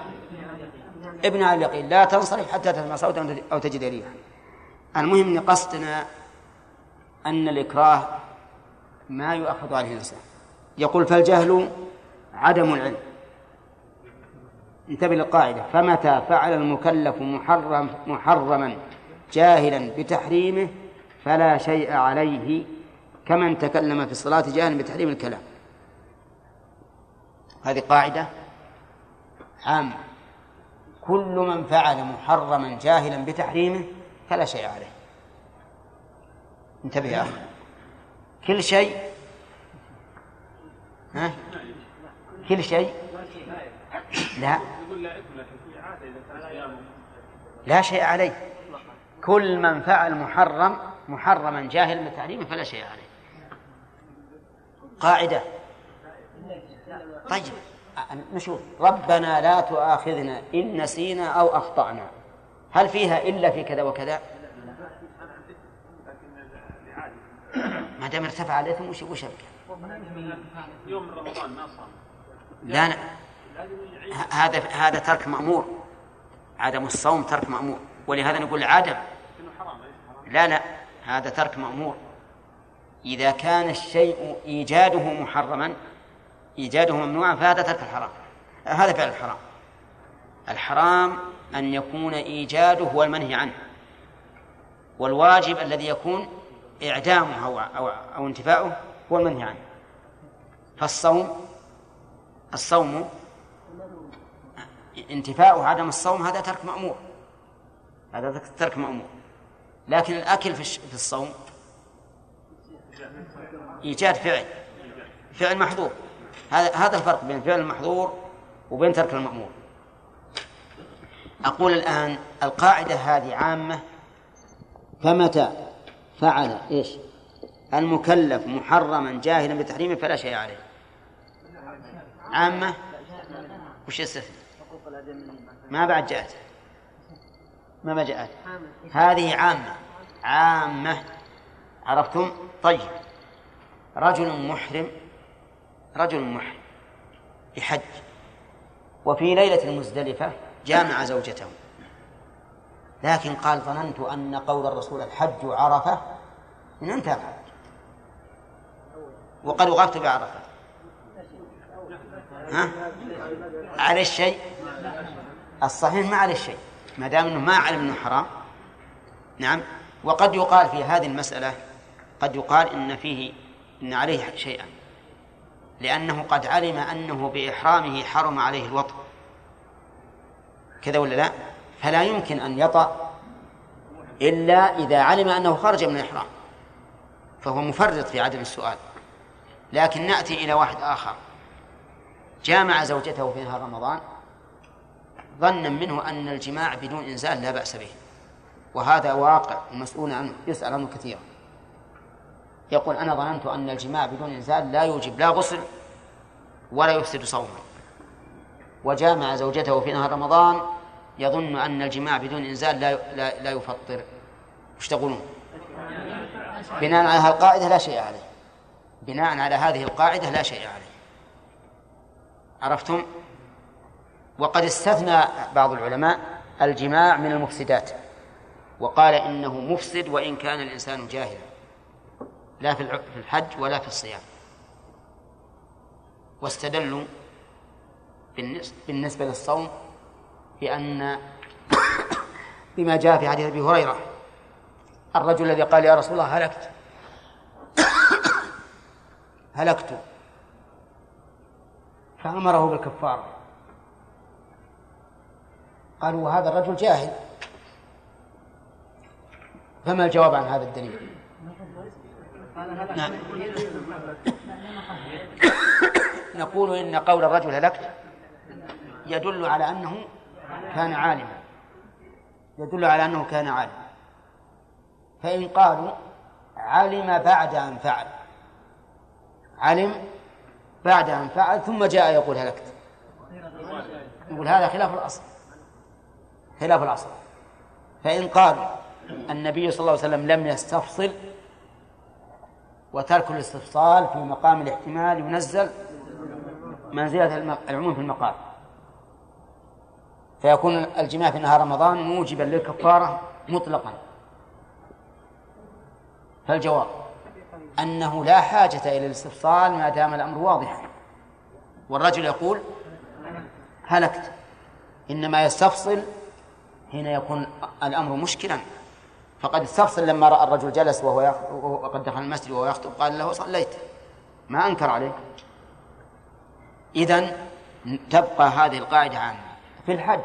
ابن على اليقين لا تنصرف حتى تسمع صوتا أو تجد ريحا المهم إن قصدنا أن الإكراه ما يؤخذ عليه الإنسان يقول فالجهل عدم العلم. انتبه للقاعدة. فمتى فعل المكلف محرم محرما جاهلا بتحريمه فلا شيء عليه كمن تكلم في الصلاة جاهلا بتحريم الكلام. هذه قاعدة عامة. كل من فعل محرما جاهلا بتحريمه فلا شيء عليه. انتبه يا أخي. كل شيء؟ ها؟ كل شيء؟ لا. لا شيء عليه. كل من فعل محرم محرما جاهلا بتحريمه فلا شيء عليه. قاعدة. طيب نشوف. ربنا لا تؤاخذنا إن نسينا أو أخطأنا. هل فيها إلا في كذا وكذا؟ ما دام ارتفع الاثم وش وش يوم رمضان ما صام. لا لا. هذا هذا ترك مأمور. عدم الصوم ترك مأمور. ولهذا نقول عدم. لا لا. هذا ترك مأمور. إذا كان الشيء إيجاده محرما إيجاده ممنوعا فهذا ترك الحرام. هذا فعل الحرام. الحرام أن يكون إيجاده هو المنهي عنه. والواجب الذي يكون إعدامه أو, أو, أو انتفاؤه هو المنهي عنه. فالصوم الصوم انتفاؤه عدم الصوم هذا ترك مأمور. هذا ترك مأمور. لكن الأكل في الصوم إيجاد فعل. فعل محظور. هذا هذا الفرق بين فعل المحظور وبين ترك المأمور. أقول الآن القاعدة هذه عامة فمتى فعل إيش؟ المكلف محرما جاهلا بتحريمه فلا شيء عليه. عامة؟ وش يستثني؟ ما بعد جاءت. ما بعد جاءت. هذه عامة. عامة. عرفتم؟ طيب. رجل محرم رجل محرم يحج وفي ليلة المزدلفة جامع زوجته. لكن قال ظننت أن قول الرسول الحج عرفة إن انتهى الحج وقد وقفت بعرفة. ها؟ على الشيء. الصحيح ما على الشيء. ما دام إنه ما علم إنه حرام. نعم. وقد يقال في هذه المسألة قد يقال إن فيه إن عليه شيئا. لأنه قد علم أنه بإحرامه حرم عليه الوطن. كذا ولا لا؟ فلا يمكن أن يطأ إلا إذا علم أنه خرج من الإحرام. فهو مفرط في عدم السؤال. لكن نأتي إلى واحد آخر. جامع زوجته في نهار رمضان. ظنا منه أن الجماع بدون إنزال لا بأس به. وهذا واقع ومسؤول عنه. يسأل عنه كثيرا. يقول أنا ظننت أن الجماع بدون إنزال لا يوجب لا غسل ولا يفسد صوما وجامع زوجته في نهار رمضان يظن أن الجماع بدون إنزال لا لا, يفطر. وش تقولون؟ بناء على القاعدة لا شيء عليه. بناء على هذه القاعدة لا شيء عليه. عرفتم؟ وقد استثنى بعض العلماء الجماع من المفسدات وقال إنه مفسد وإن كان الإنسان جاهلا. لا في الحج ولا في الصيام. واستدلوا بالنسبة للصوم بأن بما جاء في حديث أبي هريرة. الرجل الذي قال يا رسول الله هلكت. هلكت. فأمره بالكفارة قالوا وهذا الرجل جاهل. فما الجواب عن هذا الدليل؟ نعم. نقول إن قول الرجل هلكت يدل على أنه كان عالما. يدل على أنه كان عالما. فإن قالوا علم بعد أن فعل. علم بعد أن فعل ثم جاء يقول هلكت. يقول هذا خلاف الأصل. خلاف الأصل. فإن قال النبي صلى الله عليه وسلم لم يستفصل وترك الاستفصال في مقام الاحتمال ينزل منزلة العموم في المقال فيكون الجماع في نهار رمضان موجبا للكفارة مطلقا. فالجواب أنه لا حاجة إلى الاستفصال ما دام الأمر واضحا. والرجل يقول هلكت. إنما يستفصل حين يكون الأمر مشكلا. فقد استفصل لما رأى الرجل جلس وهو وقد دخل المسجد وهو يخطب قال له صليت. ما أنكر عليه إذن تبقى هذه القاعدة عامة. في الحج.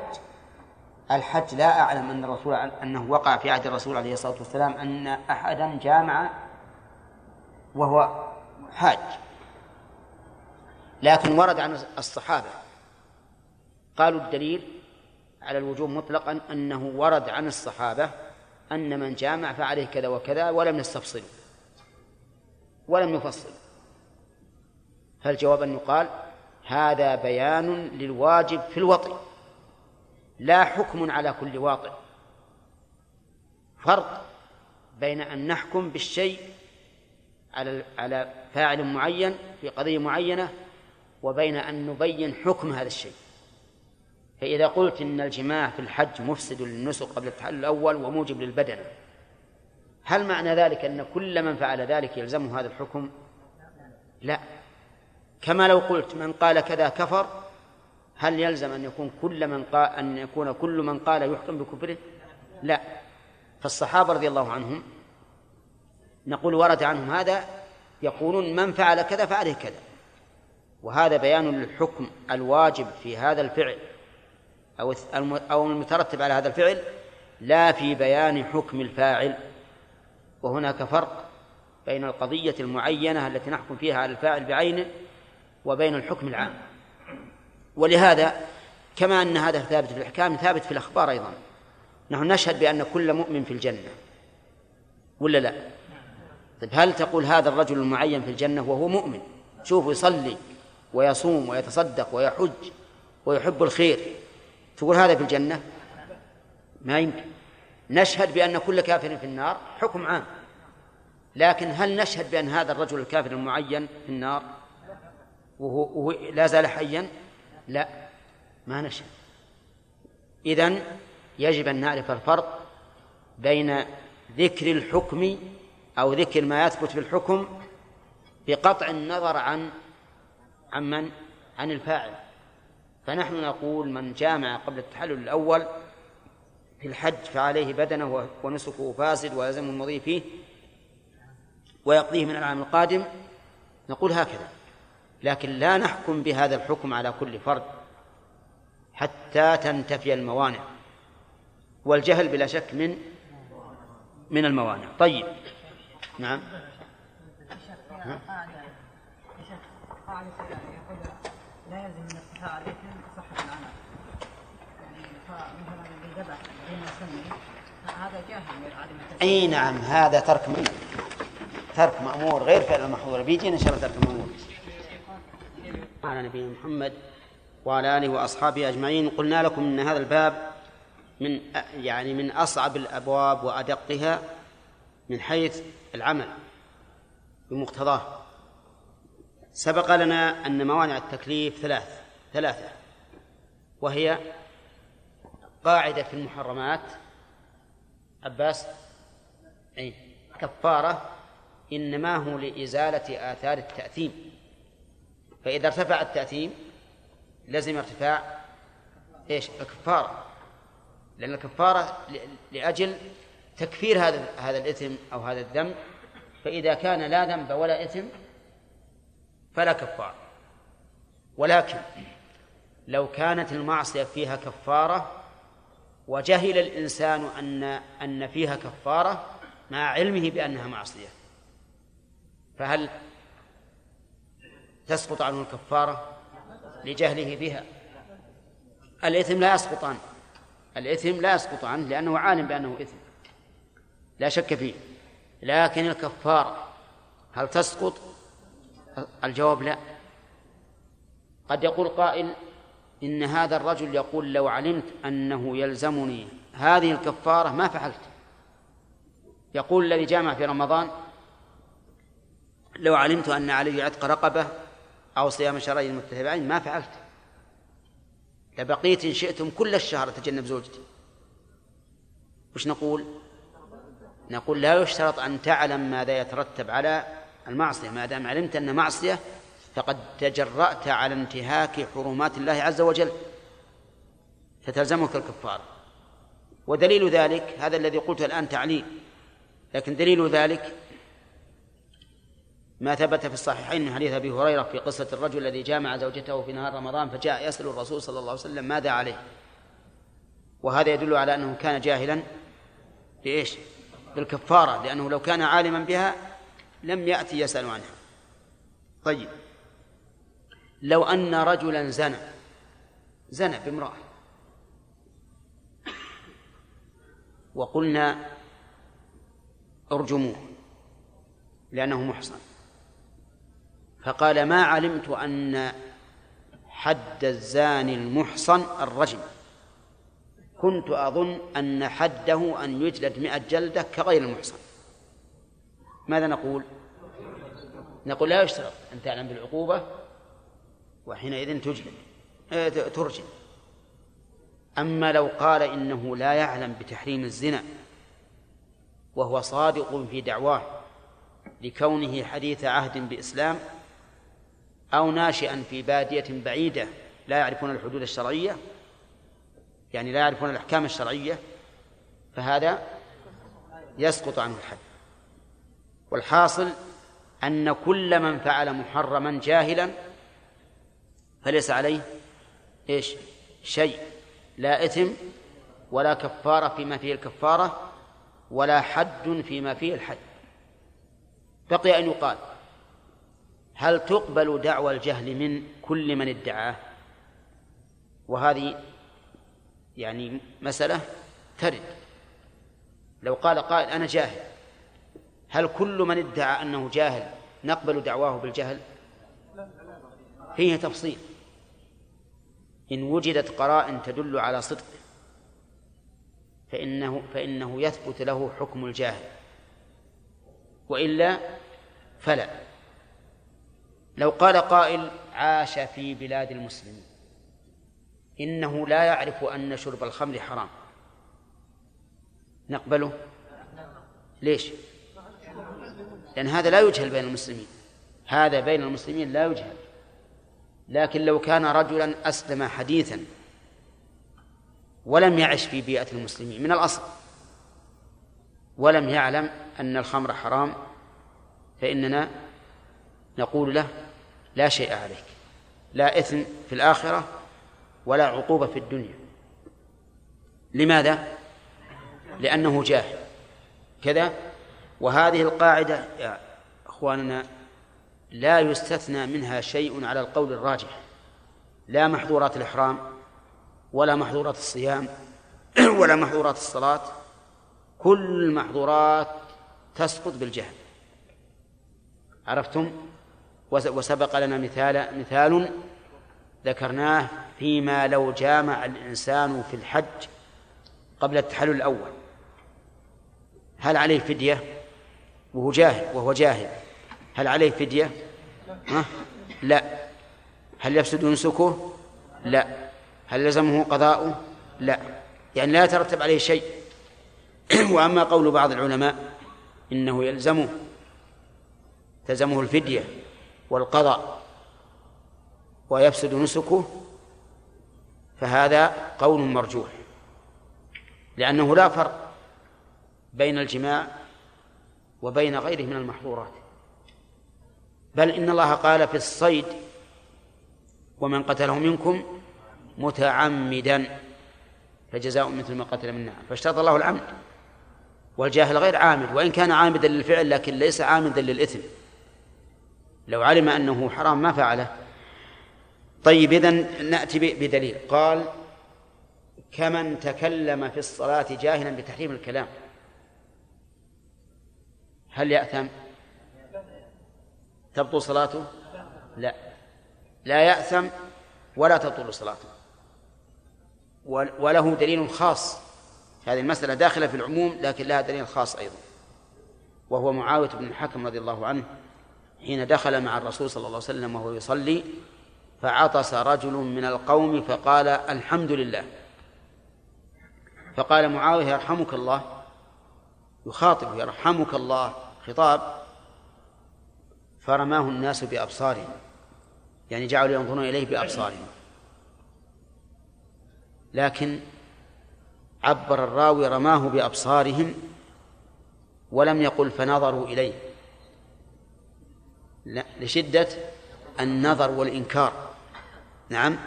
الحج لا أعلم أن الرسول أنه وقع في عهد الرسول عليه الصلاة والسلام أن أحدا جامع وهو حاج. لكن ورد عن الصحابة. قالوا الدليل على الوجوب مطلقا أنه ورد عن الصحابة أن من جامع فعليه كذا وكذا ولم يستفصل. ولم يفصل. فالجواب أن يقال هذا بيان للواجب في الوطئ لا حكم على كل واطئ فرق بين أن نحكم بالشيء على على فاعل معين في قضية معينة وبين أن نبين حكم هذا الشيء. فإذا قلت إن الجماع في الحج مفسد للنسك قبل التحلل الأول وموجب للبدن هل معنى ذلك أن كل من فعل ذلك يلزمه هذا الحكم؟ لا. كما لو قلت من قال كذا كفر هل يلزم أن يكون كل من قال أن يكون كل من قال يحكم بكفره؟ لا. فالصحابة رضي الله عنهم نقول ورد عنهم هذا يقولون من فعل كذا فعليه كذا. وهذا بيان للحكم الواجب في هذا الفعل أو أو المترتب على هذا الفعل لا في بيان حكم الفاعل. وهناك فرق بين القضية المعينة التي نحكم فيها على الفاعل بعينه وبين الحكم العام. ولهذا كما أن هذا ثابت في الأحكام ثابت في الأخبار أيضا. نحن نشهد بأن كل مؤمن في الجنة. ولا لا؟ طيب هل تقول هذا الرجل المعين في الجنة وهو مؤمن؟ شوفوا يصلي ويصوم ويتصدق ويحج ويحب الخير. تقول هذا في الجنة؟ ما يمكن. نشهد بأن كل كافر في النار حكم عام. لكن هل نشهد بأن هذا الرجل الكافر المعين في النار وهو, وهو لا زال حيا؟ لا ما نشهد إذن يجب أن نعرف الفرق بين ذكر الحكم أو ذكر ما يثبت في الحكم بقطع النظر عن عن من؟ عن الفاعل. فنحن نقول من جامع قبل التحلل الأول في الحج فعليه بدنه ونسكه فاسد ويلزم المضي فيه ويقضيه من العام القادم نقول هكذا. لكن لا نحكم بهذا الحكم على كل فرد حتى تنتفي الموانع. والجهل بلا شك من من الموانع. طيب. نعم. أي نعم هذا ترك من ترك مأمور غير فعل المحظور. بيجينا إن شاء الله ترك مأمور. على نبينا محمد وعلى آله وأصحابه أجمعين. قلنا لكم أن هذا الباب من يعني من أصعب الأبواب وأدقها من حيث العمل بمقتضاه. سبق لنا أن موانع التكليف ثلاث ثلاثة وهي قاعدة في المحرمات. عباس؟ أي كفارة. إنما هو لإزالة آثار التأثيم. فإذا ارتفع التأثيم لزم ارتفاع إيش؟ الكفارة لأن الكفارة لأجل تكفير هذا هذا الإثم أو هذا الذنب فإذا كان لا ذنب ولا إثم فلا كفارة ولكن لو كانت المعصية فيها كفارة وجهل الإنسان أن أن فيها كفارة مع علمه بأنها معصية فهل تسقط عنه الكفارة لجهله بها. الإثم لا يسقط عنه. الإثم لا يسقط عنه لأنه عالم بأنه إثم. لا شك فيه. لكن الكفارة هل تسقط؟ الجواب لا. قد يقول قائل إن هذا الرجل يقول لو علمت أنه يلزمني هذه الكفارة ما فعلت. يقول الذي جامع في رمضان لو علمت أن علي عتق رقبة أو صيام شهرين متتابعين ما فعلت. لبقيت إن شئتم كل الشهر أتجنب زوجتي. وش نقول؟ نقول لا يشترط أن تعلم ماذا يترتب على المعصية. ما دام علمت أن معصية فقد تجرأت على انتهاك حرمات الله عز وجل. فتلزمك الكفارة ودليل ذلك هذا الذي قلته الآن تعليل لكن دليل ذلك ما ثبت في الصحيحين من حديث أبي هريرة في قصة الرجل الذي جامع زوجته في نهار رمضان فجاء يسأل الرسول صلى الله عليه وسلم ماذا عليه؟ وهذا يدل على أنه كان جاهلا بايش؟ بالكفاره لأنه لو كان عالما بها لم يأتي يسأل عنها. طيب. لو أن رجلا زنى زنى بامرأة. وقلنا ارجموه لأنه محصن. فقال ما علمت أن حد الزاني المحصن الرجم. كنت أظن أن حده أن يجلد مئة جلدة كغير المحصن. ماذا نقول؟ نقول لا يشترط أن تعلم بالعقوبة وحينئذ تجلد آه، ترجم. أما لو قال إنه لا يعلم بتحريم الزنا وهو صادق في دعواه لكونه حديث عهد بإسلام أو ناشئا في بادية بعيدة لا يعرفون الحدود الشرعية يعني لا يعرفون الأحكام الشرعية فهذا يسقط عنه الحد. والحاصل أن كل من فعل محرما جاهلا فليس عليه إيش؟ شيء لا إثم ولا كفارة فيما فيه الكفارة ولا حد فيما فيه الحد. بقي أن يقال هل تقبل دعوى الجهل من كل من ادعاه؟ وهذه يعني مسألة ترد. لو قال قائل أنا جاهل هل كل من ادعى أنه جاهل نقبل دعواه بالجهل؟ فيه تفصيل. إن وجدت قرائن تدل على صدقه فإنه فإنه يثبت له حكم الجاهل. وإلا فلا. لو قال قائل عاش في بلاد المسلمين إنه لا يعرف أن شرب الخمر حرام. نقبله؟ ليش؟ لأن هذا لا يجهل بين المسلمين. هذا بين المسلمين لا يجهل. لكن لو كان رجلا أسلم حديثا ولم يعش في بيئة المسلمين من الأصل. ولم يعلم أن الخمر حرام فإننا نقول له لا شيء عليك لا إثم في الآخرة ولا عقوبة في الدنيا. لماذا؟ لأنه جاهل كذا؟ وهذه القاعدة يا أخواننا لا يستثنى منها شيء على القول الراجح. لا محظورات الإحرام ولا محظورات الصيام ولا محظورات الصلاة. كل المحظورات تسقط بالجهل. عرفتم؟ وسبق لنا مثال مثال ذكرناه فيما لو جامع الإنسان في الحج قبل التحلل الأول. هل عليه فدية؟ وهو جاهل وهو جاهل. هل عليه فدية؟ ها؟ لا. هل يفسد نسكه؟ لا. هل لزمه قضاؤه؟ لا. يعني لا يترتب عليه شيء. وأما قول بعض العلماء إنه يلزمه تلزمه الفدية. والقضاء ويفسد نسكه فهذا قول مرجوح لأنه لا فرق بين الجماع وبين غيره من المحظورات. بل إن الله قال في الصيد ومن قتله منكم متعمدا فجزاء مثل ما قتل من نعم فاشترط الله العمد والجاهل غير عامد وإن كان عامدا للفعل لكن ليس عامدا للإثم. لو علم أنه حرام ما فعله. طيب إذن نأتي بدليل. قال كمن تكلم في الصلاة جاهلا بتحريم الكلام. هل يأثم؟ تبطل صلاته؟ لا. لا يأثم ولا تبطل صلاته. وله دليل خاص. هذه المسألة داخلة في العموم لكن لها دليل خاص أيضا. وهو معاوية بن الحكم رضي الله عنه. حين دخل مع الرسول صلى الله عليه وسلم وهو يصلي فعطس رجل من القوم فقال الحمد لله. فقال معاوية يرحمك الله. يخاطب يرحمك الله. خطاب. فرماه الناس بأبصارهم. يعني جعلوا ينظرون إليه بأبصارهم. لكن عبر الراوي رماه بأبصارهم ولم يقل فنظروا إليه. لشدة النظر والإنكار. نعم.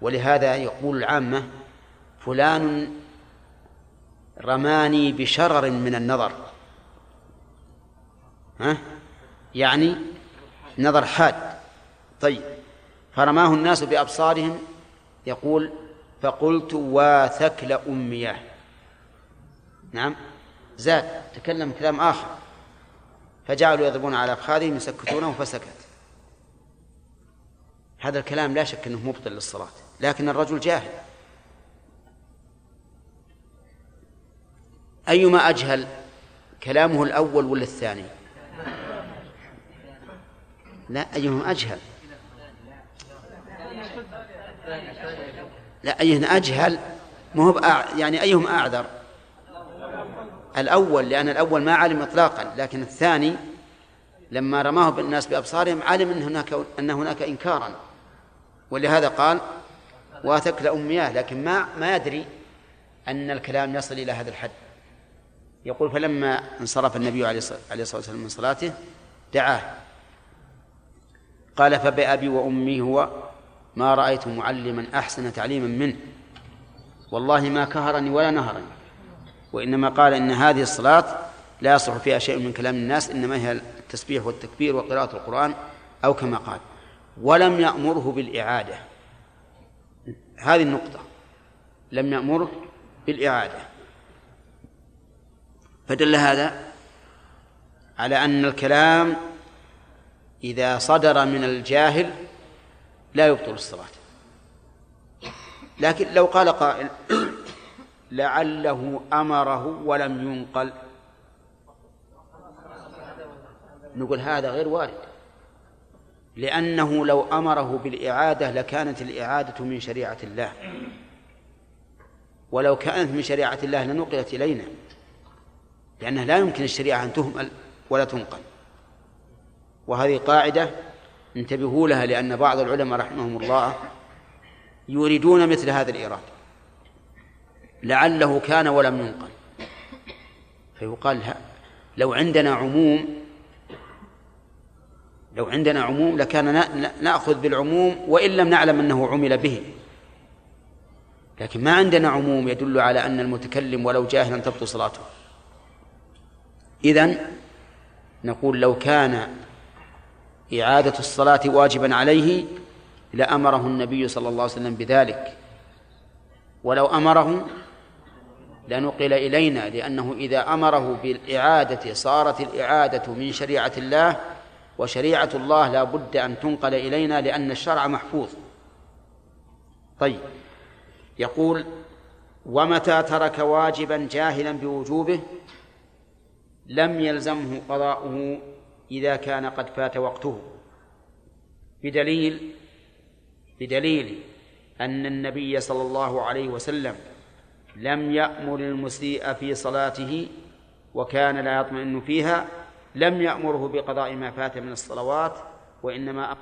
ولهذا يقول العامة فلان رماني بشرر من النظر. ها؟ يعني نظر حاد. طيب. فرماه الناس بأبصارهم يقول فقلت واثكل أمياه نعم. زاد تكلم كلام آخر. فجعلوا يضربون على أفخاذهم يسكتونه فسكت. هذا الكلام لا شك أنه مبطل للصلاة لكن الرجل جاهل. أيما أجهل كلامه الأول ولا الثاني؟ لا أيهما أجهل؟ لا أيهما أجهل مو يعني أيهم أعذر؟ الأول لأن الأول ما علم إطلاقا لكن الثاني لما رماه بالناس بأبصارهم علم أن هناك أن هناك إنكارا. ولهذا قال واثك لأمياه. لكن ما ما يدري أن الكلام يصل إلى هذا الحد. يقول فلما انصرف النبي عليه الصلاة والسلام من صلاته دعاه. قال فبأبي وأمي هو ما رأيت معلما أحسن تعليما منه. والله ما كهرني ولا نهرني. وإنما قال إن هذه الصلاة لا يصح فيها شيء من كلام الناس إنما هي التسبيح والتكبير وقراءة القرآن أو كما قال. ولم يأمره بالإعادة. هذه النقطة. لم يأمره بالإعادة. فدل هذا على أن الكلام إذا صدر من الجاهل لا يبطل الصلاة. لكن لو قال قائل لعله أمره ولم ينقل. نقول هذا غير وارد. لأنه لو أمره بالإعادة لكانت الإعادة من شريعة الله. ولو كانت من شريعة الله لنقلت إلينا. لأنه لا يمكن الشريعة أن تهمل ولا تنقل. وهذه قاعدة انتبهوا لها لأن بعض العلماء رحمهم الله يريدون مثل هذا الإيراد. لعله كان ولم ينقل. فيقال لو عندنا عموم لو عندنا عموم لكان نأخذ بالعموم وإن لم نعلم أنه عمل به. لكن ما عندنا عموم يدل على أن المتكلم ولو جاهلا تبطل صلاته. إذن نقول لو كان إعادة الصلاة واجبا عليه لأمره النبي صلى الله عليه وسلم بذلك. ولو أمره لنقل إلينا لأنه إذا أمره بالإعادة صارت الإعادة من شريعة الله وشريعة الله لا بد أن تنقل إلينا لأن الشرع محفوظ. طيب يقول ومتى ترك واجبا جاهلا بوجوبه؟ لم يلزمه قضاؤه إذا كان قد فات وقته. بدليل بدليل أن النبي صلى الله عليه وسلم لم يأمر المسيء في صلاته وكان لا يطمئن فيها لم يأمره بقضاء ما فات من الصلوات وإنما